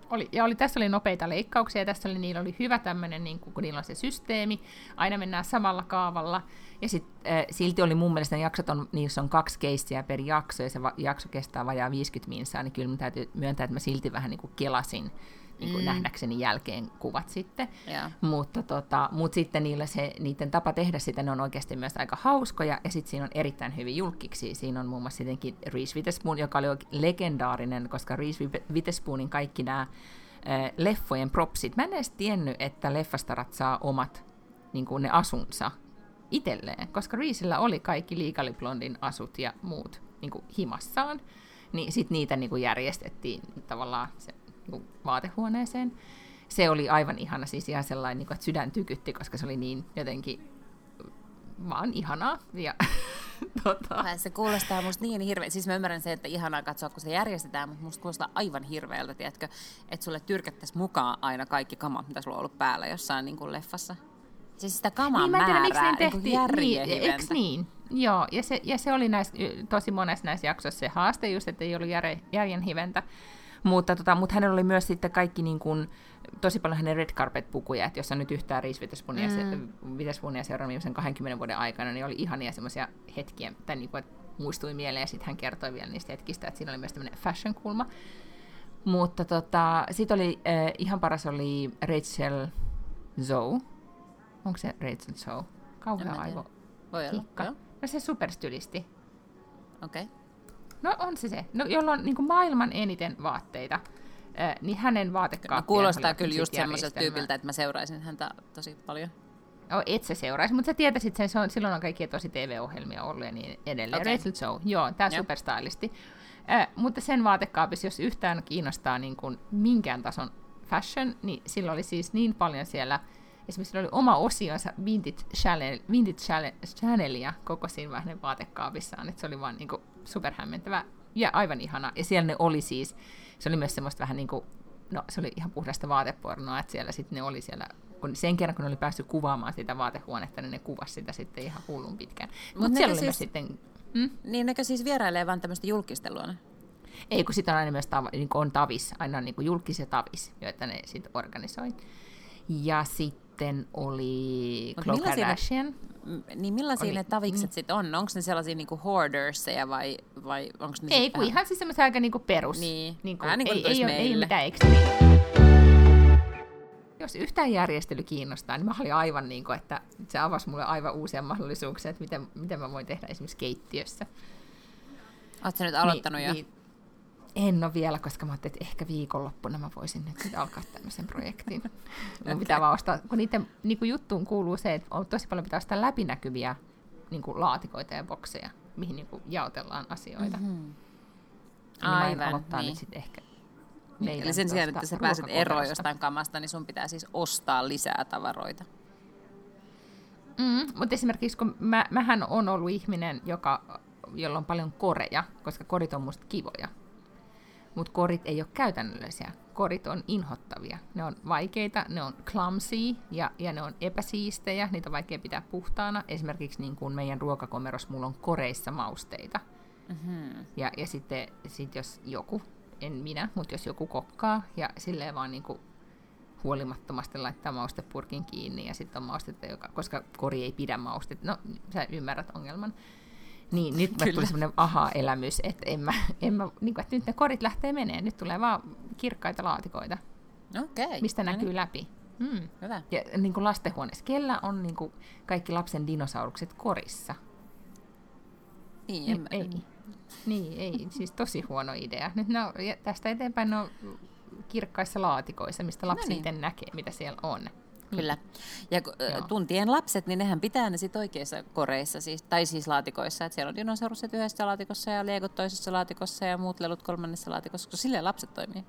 Oli, ja oli, tässä oli nopeita leikkauksia, ja tässä oli, niillä oli hyvä tämmöinen, niin kun niillä on se systeemi, aina mennään samalla kaavalla, ja sit, äh, silti oli mun mielestä ne jaksot on, niissä on kaksi keissiä per jakso, ja se va, jakso kestää vajaa 50 minsaa, niin kyllä mä täytyy myöntää, että mä silti vähän niin kuin kelasin niin kuin mm. nähdäkseni jälkeen kuvat sitten. Yeah. Mutta, tota, mutta sitten niillä se, niiden tapa tehdä sitä, ne on oikeasti myös aika hauskoja, ja sitten siinä on erittäin hyvin julkiksi. Siinä on muun muassa sittenkin Reese Witherspoon, joka oli legendaarinen, koska Reese Witherspoonin kaikki nämä äh, leffojen propsit. Mä en edes tiennyt, että leffastarat saa omat niin kuin ne asunsa itselleen, koska Reesellä oli kaikki Legally Blondin asut ja muut niin kuin himassaan, niin sitten niitä niin kuin järjestettiin tavallaan se Vaatehuoneeseen. Se oli aivan ihana, siis ihan sellainen, niin kuin, että sydän tykytti, koska se oli niin jotenkin vaan ihanaa. Ja, tota. Se kuulostaa musta niin hirveä. Siis mä ymmärrän se, että ihanaa katsoa, kun se järjestetään, mutta musta kuulostaa aivan hirveältä, tiedätkö, että sulle tyrkättäisiin mukaan aina kaikki kamat, mitä sulla on ollut päällä jossain niin kuin leffassa. Siis sitä kamaa niin, määrää, tiedä, miksi niin tehtiin, niin, niin? Joo, ja se, ja se oli näissä, tosi monessa näissä jaksoissa se haaste just, että ei ollut järjen hiventä. Mutta, tota, mutta hänellä oli myös sitten kaikki niin kuin, tosi paljon hänen red carpet-pukuja, että jos on nyt yhtään Reese Witherspoonia mm. seurannut viimeisen 20 vuoden aikana, niin oli ihania semmoisia hetkiä, tai niin kuin, että muistui mieleen, ja sitten hän kertoi vielä niistä hetkistä, että siinä oli myös tämmöinen fashion-kulma. Mutta tota, sitten oli, äh, ihan paras oli Rachel Zoe. Onko se Rachel Zoe? Kauhea aivo. Voi olla. No se superstylisti. Okei. Okay. No on se se. No, jolla on niin kuin maailman eniten vaatteita. Äh, niin hänen vaatekaappiaan... No, kuulostaa kyllä just semmoiselta tyypiltä, että mä seuraisin häntä tosi paljon. Oh, et sä seuraisi, mutta sä tietäisit sen, se on, silloin on kaikkia tosi TV-ohjelmia ollut ja niin edelleen. Okay. Rachel Zoe, joo, tää superstylisti. Äh, mutta sen vaatekaapissa, jos yhtään kiinnostaa niin kuin minkään tason fashion, niin sillä oli siis niin paljon siellä, esimerkiksi oli oma osionsa Vintage, Channel, Vintage Channelia koko siinä hänen vaatekaapissaan, että se oli vaan niin kuin superhämmentävä ja aivan ihana. Ja siellä ne oli siis, se oli myös semmoista vähän niin kuin, no se oli ihan puhdasta vaatepornoa, että siellä sitten ne oli siellä kun sen kerran, kun ne oli päässyt kuvaamaan sitä vaatehuonetta, niin ne kuvasi sitä sitten ihan hullun pitkään. Mutta Mut siellä oli siis, myös sitten... Hmm? Niin nekö siis vierailee vaan tämmöistä julkistelua? Ei, kun sitä on aina myös tav- niin on tavis, aina on niin julkisia tavis, joita ne sitten organisoi. Ja sitten oli Khloe Kardashian. Niin millaisia oli, ne tavikset mm. sitten on? Onko ne sellaisia niinku hoarderseja vai, vai onko ne Ei, kun ihan siis semmoisia aika niinku perus. Niin, niinku, vähän niin kuin ei, ei, ei, ei mitään ekstra. Jos yhtään järjestely kiinnostaa, niin mä olin aivan niin kuin, että se avasi mulle aivan uusia mahdollisuuksia, että miten, miten mä voin tehdä esimerkiksi keittiössä. Oletko nyt aloittanut niin, jo? Niin, en ole vielä, koska mä ajattelin, että ehkä viikonloppuna mä voisin nyt sit alkaa tämmöisen projektin. okay. pitää vaan ostaa, kun niiden niin kuin juttuun kuuluu se, että on tosi paljon pitää ostaa läpinäkyviä niin kuin laatikoita ja bokseja, mihin niin kuin jaotellaan asioita. Mm-hmm. Aivan, aloittaa niin. nyt sit ehkä niin, eli sen sijaan, että sä pääset eroon jostain kamasta, niin sun pitää siis ostaa lisää tavaroita. Mm, mutta esimerkiksi kun mä, mähän on ollut ihminen, joka, jolla on paljon koreja, koska korit on musta kivoja. Mutta korit ei ole käytännöllisiä. Korit on inhottavia. Ne on vaikeita, ne on clumsy ja, ja ne on epäsiistejä. Niitä on vaikea pitää puhtaana. Esimerkiksi niin kuin meidän ruokakomeros, mulla on koreissa mausteita. Mm-hmm. Ja, ja sitten sit jos joku en minä, mutta jos joku kokkaa ja silleen vaan niin kuin huolimattomasti laittaa maustepurkin kiinni ja sitten on maustetta, joka, koska kori ei pidä maustetta. No, sä ymmärrät ongelman. Niin, nyt tuli semmoinen aha-elämys, että, en mä, en mä, niin kuin, että nyt ne korit lähtee menee. Nyt tulee vaan kirkkaita laatikoita, okay. mistä no näkyy niin. läpi. Mm. Hyvä. Ja niin kuin lastenhuoneessa. Kellä on niin kuin, kaikki lapsen dinosaurukset korissa? Niin, ei. ei. Niin, ei, siis tosi huono idea. Nyt ne on, tästä eteenpäin ne on kirkkaissa laatikoissa, mistä lapsi no niin. itse näkee, mitä siellä on. Kyllä. Ja Joo. tuntien lapset, niin nehän pitää ne sit oikeissa koreissa, siis, tai siis laatikoissa. Että siellä on dinosaurukset yhdessä laatikossa ja leekot toisessa laatikossa ja muut lelut kolmannessa laatikossa, koska silleen lapset toimii.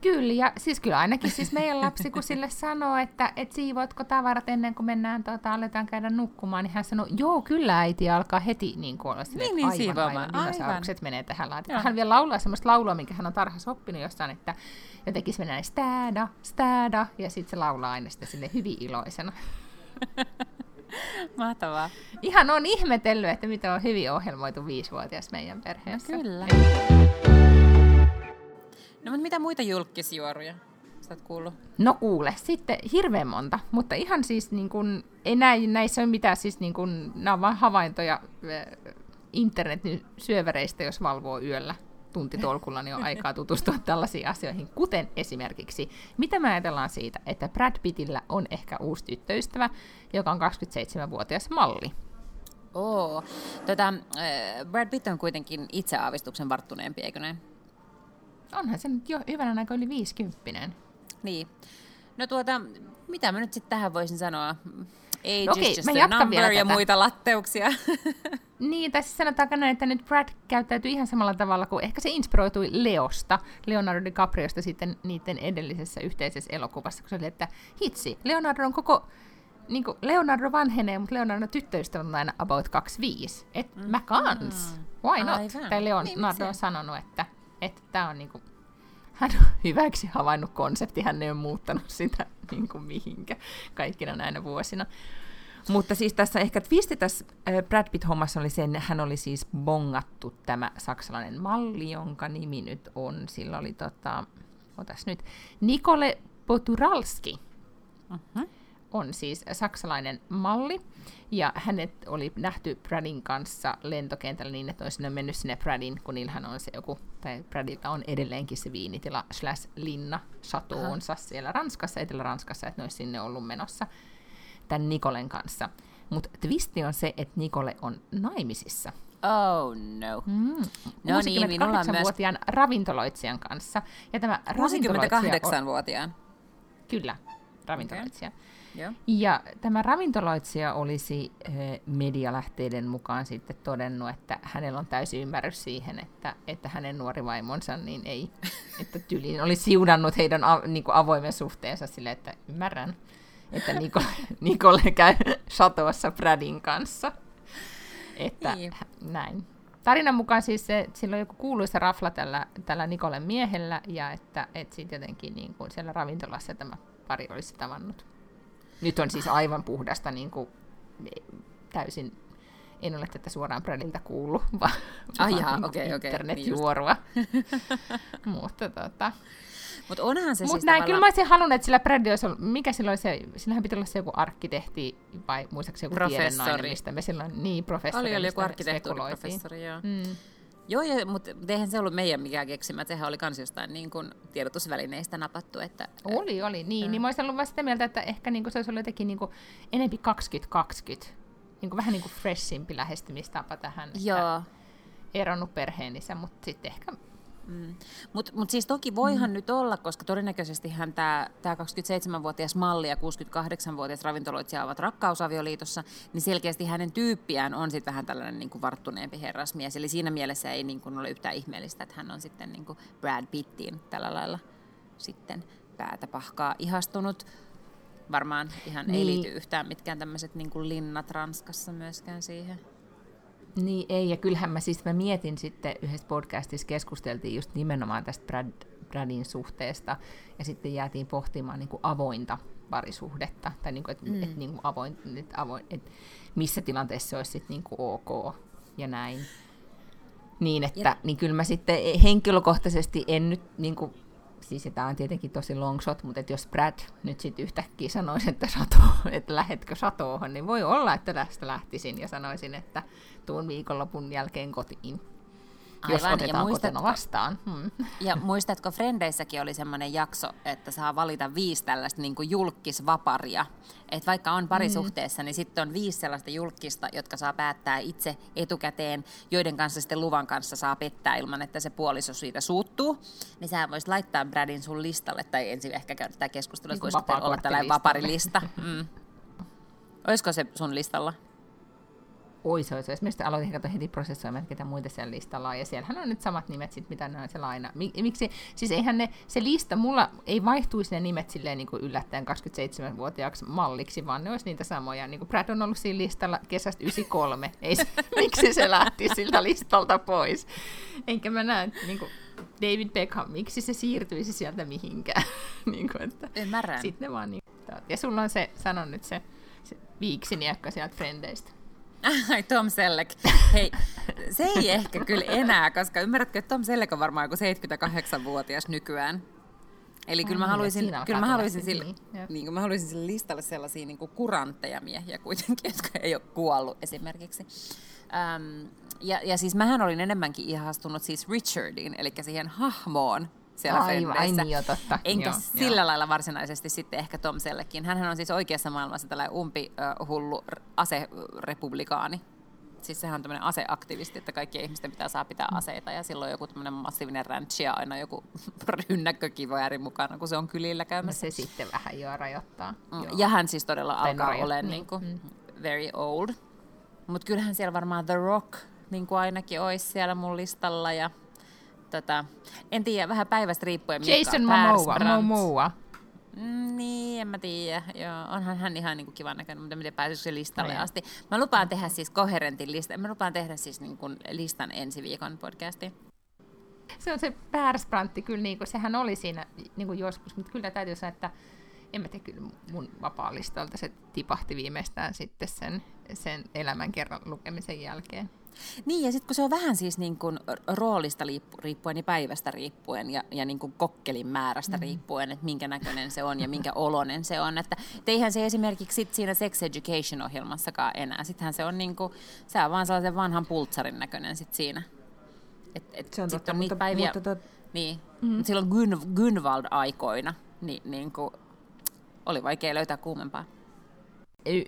Kyllä, ja siis kyllä ainakin siis meidän lapsi, kun sille sanoo, että et siivoatko tavarat ennen kuin mennään, tuota, aletaan käydä nukkumaan, niin hän sanoo, joo, kyllä äiti, alkaa heti niin kuin olla sille, niin, niin, aivan, aivan, dinosaurukset menee tähän laatikkoon. Hän vielä laulaa semmoista laulua, minkä hän on tarhassa oppinut jossain, että jotenkin se menee städa, städa, ja sitten se laulaa aina sitä sille hyvin iloisena. Mahtavaa. Ihan on ihmetellyt, että mitä on hyvin ohjelmoitu viisivuotias meidän perheessä. Kyllä. No mutta mitä muita julkisjuoruja sä oot kuullut? No kuule, sitten hirveän monta, mutta ihan siis niin kuin, ei näin, näissä ole mitään, siis niin kuin, nämä on vain havaintoja internetin syövereistä, jos valvoo yöllä tuntitolkulla, niin on aikaa tutustua tällaisiin asioihin, kuten esimerkiksi, mitä me ajatellaan siitä, että Brad Pittillä on ehkä uusi tyttöystävä, joka on 27-vuotias malli. Oo. Tota, Brad Pitt on kuitenkin itse aavistuksen varttuneempi, eikö näin? onhan se nyt jo hyvänä aika yli 50. Niin. No tuota, mitä mä nyt sitten tähän voisin sanoa? Age no okei, is just a number ja tätä. muita latteuksia. niin, tai siis sanotaanko näin, että nyt Brad käyttäytyy ihan samalla tavalla kuin ehkä se inspiroitui Leosta, Leonardo DiCapriosta sitten niiden edellisessä yhteisessä elokuvassa, kun se oli, että hitsi, Leonardo on koko niin kuin Leonardo vanhenee, mutta Leonardo tyttöystä on aina about 25. Et mm. mä kans. Why not? Aivan. Tai Leonardo niin, on sanonut, että että tämä on niinku, hän on hyväksi havainnut konsepti, hän ei ole muuttanut sitä niinku mihinkä kaikkina näinä vuosina. Mutta siis tässä ehkä twisti tässä Brad Pitt-hommassa oli se, että hän oli siis bongattu tämä saksalainen malli, jonka nimi nyt on, sillä oli tota, otas nyt, Nikole Poturalski. Uh-huh on siis saksalainen malli, ja hänet oli nähty Bradin kanssa lentokentällä niin, että olisi mennyt sinne Bradin, kun niillähän on se joku, tai Bradilla on edelleenkin se viinitila slash linna satoonsa siellä Ranskassa, Etelä-Ranskassa, että ne olisi sinne ollut menossa tämän Nikolen kanssa. Mutta twisti on se, että Nikole on naimisissa. Oh no. Mm. No niin, minulla on myös... ravintoloitsijan kanssa. Ja tämä 68-vuotiaan? Kyllä, ravintoloitsija. Okay. Ja tämä ravintoloitsija olisi eh, medialähteiden mukaan sitten todennut, että hänellä on täysi ymmärrys siihen, että, että hänen nuori vaimonsa niin ei, että tyliin oli siunannut heidän a, niin kuin avoimen suhteensa sille, että ymmärrän, että Niko, Nikolle käy satoassa Bradin kanssa. Että niin. näin. Tarinan mukaan siis se, sillä on joku kuuluisa rafla tällä, tällä Nikolen miehellä, ja että, että sitten jotenkin niin kuin siellä ravintolassa tämä pari olisi tavannut. Nyt on siis aivan puhdasta niin kuin, täysin, en ole tätä suoraan Bradilta kuullut, vaan, ah, jaa, niin okay, internetjuorua. Okay, niin Mutta tota, mutta onhan se Mut siis näin, tavallaan... kyllä mä olisin halunnut, että sillä Brad olisi ollut, mikä silloin se, sillähän piti olla se joku arkkitehti, vai muistaakseni joku tiedennainen, mistä me silloin, niin professori, Oli, oli joku arkkitehtuuriprofessori, joo. Mm. Joo, ja, mutta eihän se ollut meidän mikään keksimä. Sehän oli kans jostain niin kuin, tiedotusvälineistä napattu. Että, oli, oli. Niin, niin mä olisin ollut sitä mieltä, että ehkä niin kuin, se olisi ollut jotenkin niin kuin, enempi 2020. Niin kuin, vähän niin kuin freshimpi lähestymistapa tähän. Joo. Eronnut perheenissä, mutta sitten ehkä Mm. Mutta mut siis toki voihan mm. nyt olla, koska todennäköisesti tämä 27-vuotias malli ja 68-vuotias ravintoloitsija ovat rakkausavioliitossa, niin selkeästi hänen tyyppiään on sitten vähän tällainen niin kuin varttuneempi herrasmies. Eli siinä mielessä ei niin kuin ole yhtään ihmeellistä, että hän on sitten niin kuin Brad Pittiin tällä lailla sitten päätä pahkaa ihastunut. Varmaan ihan niin. ei liity yhtään mitkään tämmöiset niin linnat Ranskassa myöskään siihen. Niin ei, ja kyllähän mä siis mä mietin sitten yhdessä podcastissa keskusteltiin just nimenomaan tästä Brad, Bradin suhteesta, ja sitten jäätiin pohtimaan niin kuin avointa parisuhdetta, tai niin kuin, että mm. et, niin kuin avoin, et, avoin, et missä tilanteessa se olisi sitten niin kuin ok, ja näin. Niin, että ja... niin kyllä mä sitten henkilökohtaisesti en nyt niin kuin siis tämä on tietenkin tosi long shot, mutta että jos Brad nyt sitten yhtäkkiä sanoisi, että, sato, että lähetkö satoohon, niin voi olla, että tästä lähtisin ja sanoisin, että tuun viikonlopun jälkeen kotiin. Aivan, jos otetaan ja muistatko, vastaan. Hmm. Ja muistatko, Frendeissäkin oli semmoinen jakso, että saa valita viisi tällaista niin kuin julkisvaparia. Että vaikka on parisuhteessa, mm. niin sitten on viisi sellaista julkista, jotka saa päättää itse etukäteen, joiden kanssa sitten luvan kanssa saa pettää ilman, että se puoliso siitä suuttuu. Niin sä voisit laittaa Bradin sun listalle, tai ensin ehkä käydä tätä keskustelua, että voisiko olla tällainen vaparilista. Mm. Olisiko se sun listalla? Ois, ois, ois. Mistä aloitin katsoa heti prosessoimaan, ketä muita siellä listalla on. Ja siellähän on nyt samat nimet, sit, mitä ne on siellä aina. Miksi? Siis eihän ne, se lista, mulla ei vaihtuisi ne nimet silleen niin kuin yllättäen 27-vuotiaaksi malliksi, vaan ne olisi niitä samoja. Niin kuin Brad on ollut siinä listalla kesästä 93. ei se, miksi se lähti siltä listalta pois? Enkä mä näe, niin kuin David Beckham, miksi se siirtyisi sieltä mihinkään? niin kuin, että Ymmärrän. Sitten ne vaan niin, ja sulla on se, sanon nyt se, se viiksiniekka sieltä Frendeistä. Ai Tom Selleck. Hei, se ei ehkä kyllä enää, koska ymmärrätkö, että Tom Selleck on varmaan joku 78-vuotias nykyään. Eli kyllä mä haluaisin, kyllä mä haluaisin, sille, niin, niin, mä haluaisin sille listalle sellaisia niin kuin kurantteja miehiä kuitenkin, jotka ei ole kuollut esimerkiksi. Um, ja, ja siis mähän olin enemmänkin ihastunut siis Richardiin, eli siihen hahmoon, siellä Aivan, ai niin, jo, totta. Enkä joo, sillä jo. lailla varsinaisesti sitten ehkä Tom Sellekin. Hänhän on siis oikeassa maailmassa tällainen umpi uh, hullu aserepublikaani. Siis sehän on tämmöinen aseaktivisti, että kaikki ihmisten pitää saa pitää aseita ja silloin joku tämmöinen massiivinen ranch ja aina joku rynnäkkökivääri mukana, kun se on kylillä käymässä. No se sitten vähän jo rajoittaa. Mm. Joo. Ja hän siis todella tai alkaa olla niin. niin mm. very old. Mutta kyllähän siellä varmaan The Rock niin kuin ainakin olisi siellä mun listalla ja tota, en tiedä, vähän päivästä riippuen. Jason Momoa. Momoa. Mm, niin, en mä tiedä. Joo, onhan hän ihan niin kuin kivan näköinen, mutta miten pääsisikö se listalle no, asti. Mä lupaan tehdä siis koherentin listan. Mä lupaan tehdä siis niin kuin listan ensi viikon podcastiin. Se on se Persbrantti kyllä, niin kuin, sehän oli siinä niin kuin joskus, mutta kyllä täytyy sanoa, että en mä tiedä, kyllä mun vapaa-listalta se tipahti viimeistään sitten sen, sen elämän kerran lukemisen jälkeen. Niin, ja sitten kun se on vähän siis niin kuin roolista riippuen ja päivästä riippuen ja, ja niin kuin kokkelin määrästä mm. riippuen, että minkä näköinen se on ja minkä olonen se on. Että eihän se esimerkiksi sit siinä Sex Education-ohjelmassakaan enää. Sittenhän se on, niin kuin, se on vaan sellaisen vanhan pultsarin näköinen sit siinä. Et, et se on totta, on mutta, päiviä, mutta tot... niin, mm. silloin Gun, Gunvald-aikoina niin, niin kuin, oli vaikea löytää kuumempaa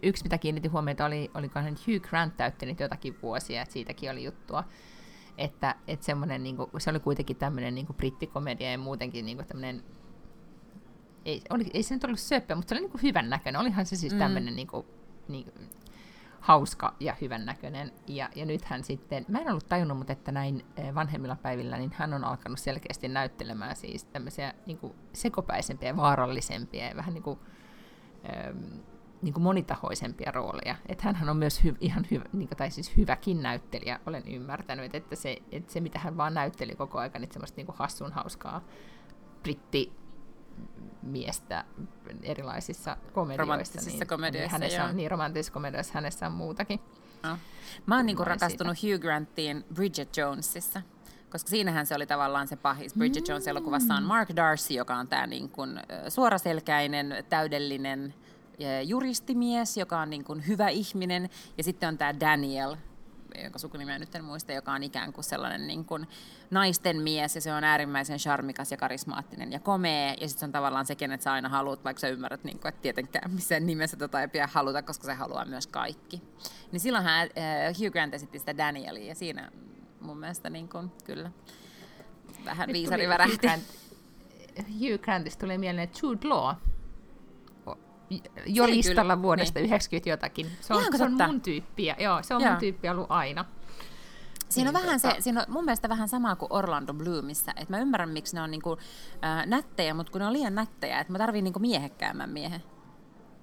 yksi, mitä kiinnitin huomiota, oli, olikohan Hugh Grant täyttänyt jotakin vuosia, että siitäkin oli juttua. Että, että semmoinen, niin kuin, se oli kuitenkin tämmöinen niin brittikomedia ja muutenkin niin tämmöinen ei, oli, ei se nyt ollut söppö, mutta se oli niin kuin hyvän näköinen. Olihan se siis tämmöinen mm. niin kuin, niin, hauska ja hyvän näköinen. Ja, ja nythän sitten, mä en ollut tajunnut, mutta että näin eh, vanhemmilla päivillä, niin hän on alkanut selkeästi näyttelemään siis tämmöisiä niin kuin sekopäisempiä vaarallisempia ja vähän niin kuin, ähm, niin kuin monitahoisempia rooleja. Että hänhän on myös hy, ihan hyvä, niin kuin, tai siis hyväkin näyttelijä, olen ymmärtänyt, että se, että se mitä hän vaan näytteli koko ajan, niin semmoista niin kuin hassun hauskaa britti miestä erilaisissa komedioissa. Romanttisissa niin, komedioissa, niin hänessä on, niin romanttisissa komedioissa hänessä on muutakin. No. Mä oon niinku rakastunut siitä. Hugh Grantiin Bridget Jonesissa, koska siinähän se oli tavallaan se pahis. Bridget mm. Jones-elokuvassa on Mark Darcy, joka on tämä niin kuin suoraselkäinen, täydellinen juristimies, joka on niin kuin hyvä ihminen, ja sitten on tämä Daniel, jonka sukunimeä nyt en muista, joka on ikään kuin sellainen niin kuin naisten mies, ja se on äärimmäisen charmikas ja karismaattinen ja komea, ja sitten se on tavallaan se, kenet sä aina haluat, vaikka sä ymmärrät, niin kuin, että tietenkään missään nimessä tota ei pidä haluta, koska se haluaa myös kaikki. Niin silloinhan äh, Hugh Grant esitti sitä Danielia, ja siinä mun mielestä niin kuin, kyllä vähän viisari värähti. Hugh Grantista tuli mieleen Jude Law, jo listalla kyllä. vuodesta niin. 90 jotakin. Se on, se on mun tyyppiä. Joo, se on Joo. mun tyyppi ollut aina. Siinä on, niin, vähän tota... se, siinä on mun mielestä vähän sama kuin Orlando Bloomissa. että mä ymmärrän, miksi ne on niinku, äh, nättejä, mutta kun ne on liian nättejä, että mä tarviin niinku miehekkäämmän miehen.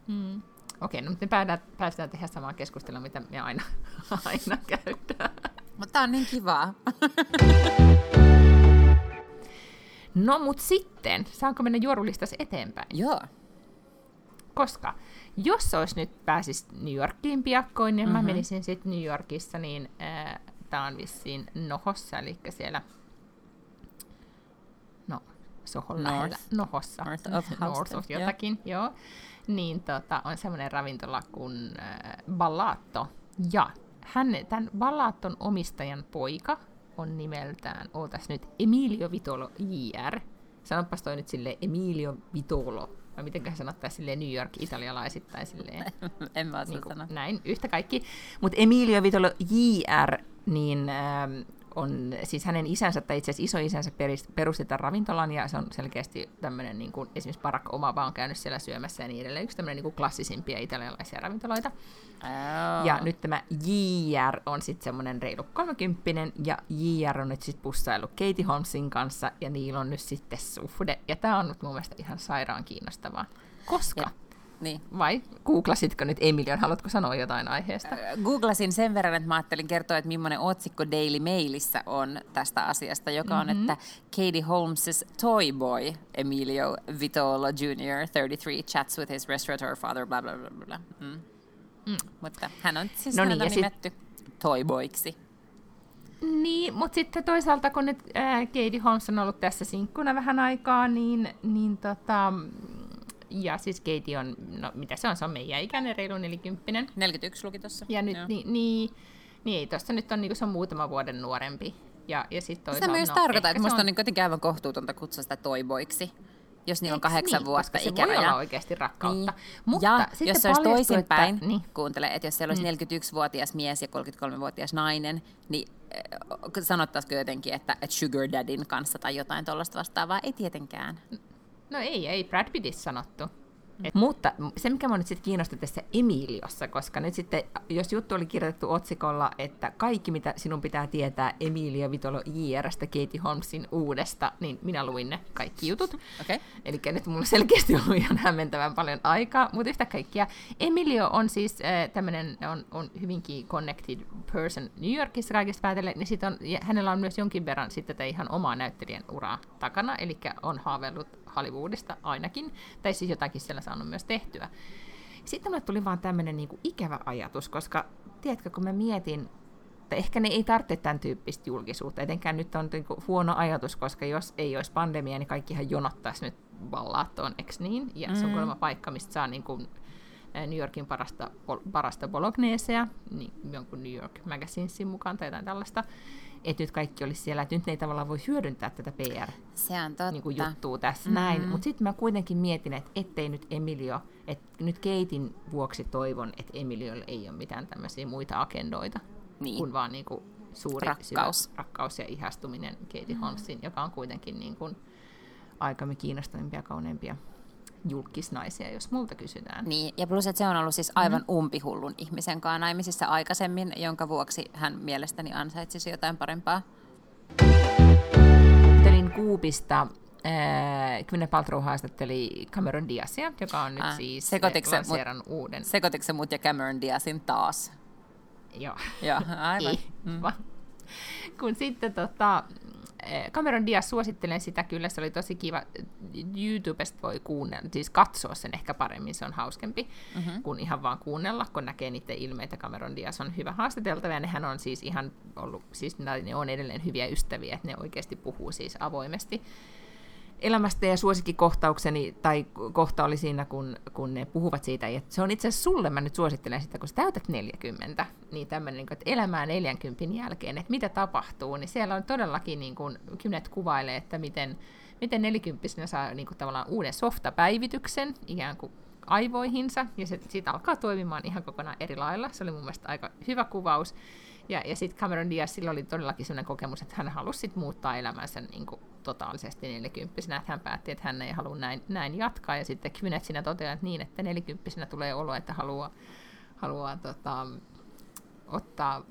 Mm. Okei, no me päästään, päästään tehdä samaa keskustelua, mitä me aina, aina käydään. Mutta tää on niin kivaa. no mut sitten, saanko mennä juorulistas eteenpäin? Joo koska jos olisi nyt pääsis New Yorkiin piakkoin, niin mm-hmm. mä menisin sitten New Yorkissa, niin äh, tämä on vissiin Nohossa, eli siellä no, Sohon North. lähellä Nohossa, North of, North of jotakin, yeah. joo. Niin tota, on semmoinen ravintola kuin äh, Ballato. Ja hän, tämän Ballaton omistajan poika on nimeltään, ootas nyt, Emilio Vitolo J.R. Sanopas toi nyt sille Emilio Vitolo vai miten sanottaisiin silleen New York italialaisittain silleen. en mä niin kuin, Näin, yhtä kaikki. Mutta Emilio Vitolo J.R., niin ähm, on siis hänen isänsä tai itse asiassa isoisänsä perusti tämän ravintolan ja se on selkeästi tämmöinen, niin kuin, esimerkiksi Barack Obama on käynyt siellä syömässä ja niin edelleen, yksi tämmöinen niin kuin klassisimpia italialaisia ravintoloita. Oh. Ja nyt tämä JR on sitten semmoinen reilu 30 ja JR on nyt sitten pussailu Katie Holmesin kanssa ja niillä on nyt sitten suhde. Ja tämä on nyt mun mielestä ihan sairaan kiinnostavaa. Koska ja niin. Vai googlasitko nyt Emilian, haluatko sanoa jotain aiheesta? Googlasin sen verran, että mä ajattelin kertoa, että millainen otsikko Daily Mailissä on tästä asiasta, joka mm-hmm. on, että Katie Holmes' toy boy Emilio Vitolo Jr., 33, chats with his restaurateur father, bla bla bla bla. Mm. Mm. Mutta hän on siis no niin, nimetty sit... toyboiksi. Niin, mutta sitten toisaalta kun nyt äh, Katie Holmes on ollut tässä sinkkuna vähän aikaa, niin, niin tota, ja siis Keiti on, no mitä se on, se on meidän ikäinen, reilu 40. 41 luki tuossa. Ja nyt, niin, niin, niin ei tuossa nyt on, niin se on muutama vuoden nuorempi. Ja, ja sit toisaalta, Sitä myös no, tarkoittaa, että musta on, on niin jotenkin aivan kohtuutonta kutsua sitä toiboiksi jos niillä on kahdeksan niin, vuotta ikäraja. Se voi olla oikeasti rakkautta. Niin. Mutta ja jos se olisi toisinpäin, että, niin. kuuntele, että jos siellä olisi mm. 41-vuotias mies ja 33-vuotias nainen, niin äh, sanottaisiko jotenkin, että, että sugar daddyn kanssa tai jotain tuollaista vastaavaa? Ei tietenkään. No ei, ei Brad Pittissa sanottu. Et, mutta se, mikä minua nyt sitten kiinnosti tässä Emiliossa, koska nyt sitten, jos juttu oli kirjoitettu otsikolla, että kaikki mitä sinun pitää tietää Emilia Vitolo JRstä Katie Holmesin uudesta, niin minä luin ne kaikki jutut. Okay. Eli nyt mulla selkeästi ollut ihan hämmentävän paljon aikaa, mutta yhtä kaikkia. Emilio on siis äh, tämmöinen, on, on hyvinkin connected person New Yorkissa kaikista päätellen, niin sit on, ja hänellä on myös jonkin verran sitten tätä ihan omaa näyttelijän uraa takana, eli on haaveillut Hollywoodista ainakin, tai siis jotakin sellaista saanut myös tehtyä. Sitten mulle tuli vaan tämmöinen niin ikävä ajatus, koska tiedätkö, kun mä mietin, että ehkä ne ei tarvitse tämän tyyppistä julkisuutta. Etenkään nyt on niin kuin huono ajatus, koska jos ei olisi pandemia, niin kaikkihan jonottaisi nyt vallaattoon, eikö niin? Ja se on mm. kuulemma paikka, mistä saa niin kuin New Yorkin parasta, parasta bolognesea, niin jonkun New York Magazinesin mukaan tai jotain tällaista että nyt kaikki olisi siellä, että nyt ne ei tavallaan voi hyödyntää tätä PR Se on totta. Niin kuin juttua tässä mm-hmm. näin. Mutta sitten mä kuitenkin mietin, että ettei nyt Emilio, että nyt Keitin vuoksi toivon, että Emiliolla ei ole mitään tämmöisiä muita agendoita, niin. kuin vaan niin kuin suuri rakkaus. Syvä, rakkaus ja ihastuminen Katie mm-hmm. Holmesin, joka on kuitenkin niin kuin aikamme kiinnostavimpia ja kauneimpia julkisnaisia, jos multa kysytään. Niin, ja plus, että se on ollut siis aivan mm-hmm. umpihullun ihmisen kanssa naimisissa aikaisemmin, jonka vuoksi hän mielestäni ansaitsisi jotain parempaa. Telin Kuupista Gwyneth Paltrow haastatteli Cameron Diazia, joka on nyt ah, siis lanseeran mut, uuden. Sekoitiko mut ja Cameron Diazin taas? Joo. Joo, aivan. Mm. Kun sitten tota, Eh, Cameron Diaz suosittelen sitä kyllä, se oli tosi kiva. YouTubesta voi kuunnella, siis katsoa sen ehkä paremmin, se on hauskempi mm-hmm. kuin ihan vaan kuunnella, kun näkee niiden ilmeitä. Cameron Diaz on hyvä haastateltava ja nehän on siis ihan ollut, siis ne on edelleen hyviä ystäviä, että ne oikeasti puhuu siis avoimesti elämästä ja suosikkikohtaukseni tai kohta oli siinä, kun, kun ne puhuvat siitä, että se on itse asiassa sulle, mä nyt suosittelen sitä, kun sä täytät 40, niin tämmöinen, niin että elämää 40 jälkeen, että mitä tapahtuu, niin siellä on todellakin, niin kuin Kynet kuvailee, että miten, miten 40 saa niin kuin tavallaan uuden softapäivityksen ikään kuin aivoihinsa, ja se siitä alkaa toimimaan ihan kokonaan eri lailla. Se oli mun mielestä aika hyvä kuvaus. Ja, ja sitten Cameron Diaz, sillä oli todellakin sellainen kokemus, että hän halusi sit muuttaa elämänsä niin kuin totaalisesti 40 että hän päätti, että hän ei halua näin, näin jatkaa. Ja sitten Gwyneth siinä toteaa, että niin, että 40 tulee olo, että haluaa, haluaa tota, ottaa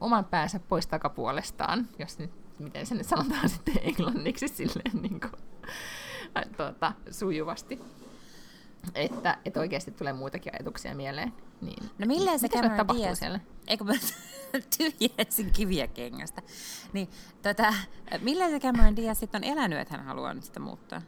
oman päänsä pois takapuolestaan, jos nyt, miten se nyt sanotaan sitten englanniksi silleen niin kuin, tuota, sujuvasti. Että, että oikeasti tulee muitakin ajatuksia mieleen. Niin, no milleen se Cameron Diaz... Siellä? Eikö mä tyhjensin kiviä kengästä. Niin, tota, milleen se Cameron Diaz sitten on elänyt, että hän haluaa nyt sitä muuttaa?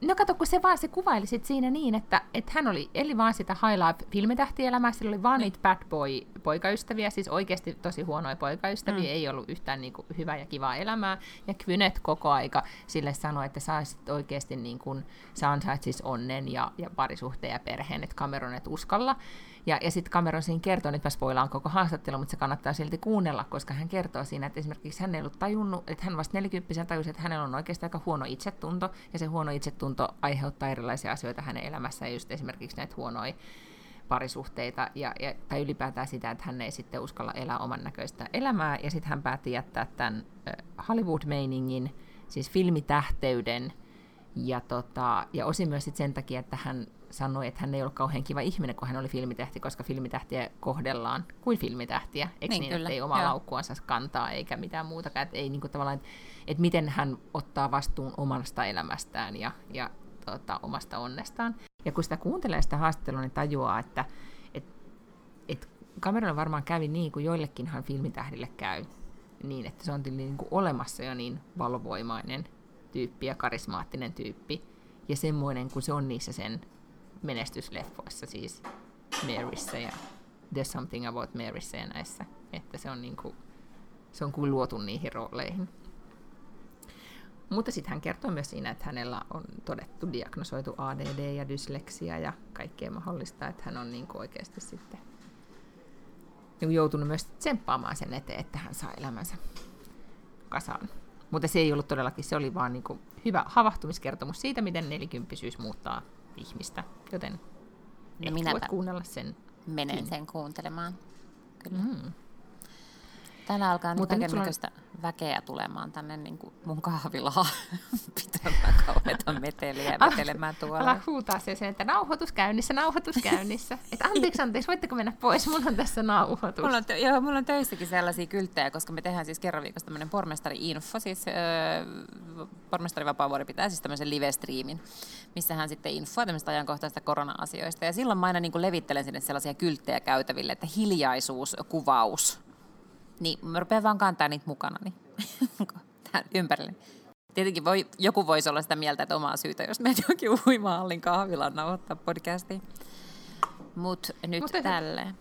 No kato, kun se vaan se kuvaili sit siinä niin, että, että hän oli, eli vaan sitä high life filmitähtielämää, sillä oli vaan niin. niitä bad boy poikaystäviä, siis oikeasti tosi huonoja poikaystäviä, mm. ei ollut yhtään niin kuin, hyvää ja kivaa elämää, ja Kvynet koko aika sille sanoi, että sä oikeasti niin kuin, sä ansaitsis onnen ja, ja parisuhteen ja perheen, että Cameron et uskalla. Ja, ja sitten Cameron siinä kertoo, nyt mä spoilaan koko haastattelu, mutta se kannattaa silti kuunnella, koska hän kertoo siinä, että esimerkiksi hän ei ollut tajunnut, että hän vasta 40 tajusi, että hänellä on oikeasti aika huono itsetunto, ja se huono itsetunto aiheuttaa erilaisia asioita hänen elämässään, just esimerkiksi näitä huonoja parisuhteita ja, ja, tai ylipäätään sitä, että hän ei sitten uskalla elää oman näköistä elämää, ja sitten hän päätti jättää tämän Hollywood-meiningin, siis filmitähteyden, ja, tota, ja osin myös sit sen takia, että hän sanoi, että hän ei ollut kauhean kiva ihminen, kun hän oli filmitähti, koska filmitähtiä kohdellaan kuin filmitähtiä. Eikö niin, niin että ei omaa laukkuansa kantaa eikä mitään muutakaan. Että, ei, niin kuin tavallaan, että, että miten hän ottaa vastuun omasta elämästään ja, ja tota, omasta onnestaan. Ja kun sitä kuuntelee sitä haastattelua, niin tajuaa, että et, et kameralla varmaan kävi niin kuin joillekinhan filmitähdille käy. Niin, että se on niin kuin olemassa jo niin valovoimainen tyyppi ja karismaattinen tyyppi. Ja semmoinen, kun se on niissä sen menestysleffoissa, siis Maryssä ja There's Something About Maryssä ja näissä, että se on, niin kuin, se on kuin luotu niihin rooleihin. Mutta sitten hän kertoo myös siinä, että hänellä on todettu diagnosoitu ADD ja dysleksia ja kaikkea mahdollista, että hän on niin kuin oikeasti sitten niin joutunut myös tsemppaamaan sen eteen, että hän saa elämänsä kasaan. Mutta se ei ollut todellakin, se oli vaan niin hyvä havahtumiskertomus siitä, miten nelikymppisyys muuttaa ihmistä, joten no minä voit kuunnella sen. Menen sen kuuntelemaan. Kyllä. Mm. Täällä alkaa Mutta nyt kaikenlaista on... väkeä tulemaan tänne niin kuin mun kahvilaan pitämään kauheita meteliä vetelemään tuolla. Ala huutaa se sen, että nauhoitus käynnissä, nauhoitus käynnissä. Että anteeksi, anteeksi, voitteko mennä pois, mulla on tässä nauhoitus. Mulla on, tö- joo, mulla on töissäkin sellaisia kylttejä, koska me tehdään siis kerran viikossa tämmöinen pormestari-info, siis äh, pormestari Vapaavuori pitää siis tämmöisen live-striimin, missä hän sitten infoa tämmöistä ajankohtaisista korona-asioista. Ja silloin mä aina niin kuin levittelen sinne sellaisia kylttejä käytäville, että hiljaisuus, kuvaus, niin mä rupean vaan kantaa niitä mukana niin, ympärille. tietenkin voi, joku voisi olla sitä mieltä, että omaa syytä, jos menet jokin uimahallin kahvilan nauhoittaa podcastiin. Mut nyt Mutta- tälleen.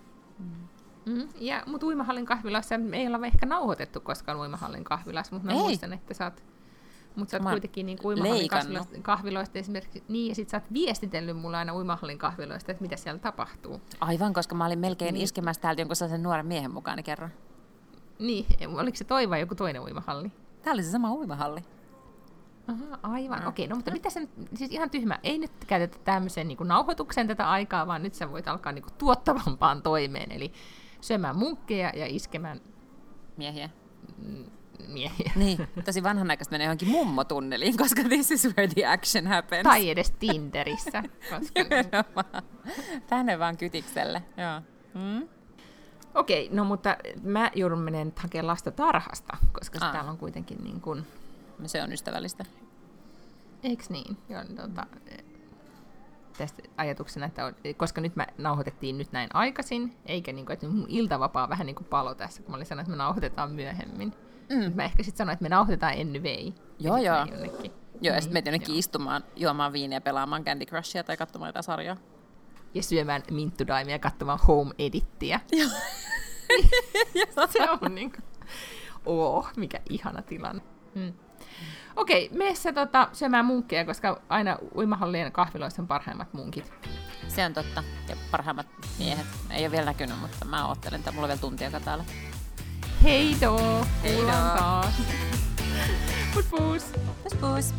Mm, ja, mutta uimahallin kahvilassa me ei olla ehkä nauhoitettu koskaan uimahallin kahvilassa, mutta mä Ei. muistan, että sä oot, mutta sä oot kuitenkin niin uimahallin kahviloista, kahviloista esimerkiksi, niin, ja sit sä oot viestitellyt mulle aina uimahallin kahviloista, että mitä siellä tapahtuu. Aivan, koska mä olin melkein Niin. iskemässä täältä jonkun sellaisen nuoren miehen mukaan kerran. Niin, oliko se toi vai joku toinen uimahalli? Tämä oli se sama uimahalli. Aha, aivan. Mm. Okei, okay, no mutta mitä sen, siis ihan tyhmä, ei nyt käytetä tämmöiseen niin nauhoitukseen tätä aikaa, vaan nyt sä voit alkaa niin tuottavampaan toimeen, eli syömään munkkeja ja iskemään Miehiä. miehiä. Niin, tosi vanhanaikaista menee johonkin mummotunneliin, koska this is where the action happens. Tai edes Tinderissä. Koska... Tänne vaan kytikselle, joo. Mm? Okei, no mutta mä joudun menemään hakemaan lasta tarhasta, koska Aa. täällä on kuitenkin niin kuin, Se on ystävällistä. eiks niin? Joo, niin tota, eh, tästä ajatuksena, että on, koska nyt mä nauhoitettiin nyt näin aikaisin, eikä niin kuin, että mun iltavapaa vähän niin kuin palo tässä, kun mä olin sanonut, että me nauhoitetaan myöhemmin. Mm. Mä ehkä sitten sanoin, että me nauhoitetaan ennen vei. Joo, joo. Jonnekin. Joo, ja Niin, sitten meitä jonnekin joo. istumaan, juomaan viiniä, pelaamaan Candy Crushia tai katsomaan jotain sarjaa. Ja syömään minttudaimia ja katsomaan home edittiä. Se on niin kuin, oh, mikä ihana tilanne. Mm. Okei, mene sä tota, syömään munkkeja, koska aina uimahallien kahviloissa on parhaimmat munkit. Se on totta. Ja parhaimmat miehet. Ei ole vielä näkynyt, mutta mä oottelen, että mulla on vielä tuntia täällä. Heidoo! Heidoo. Kuullaan taas. Pus pus!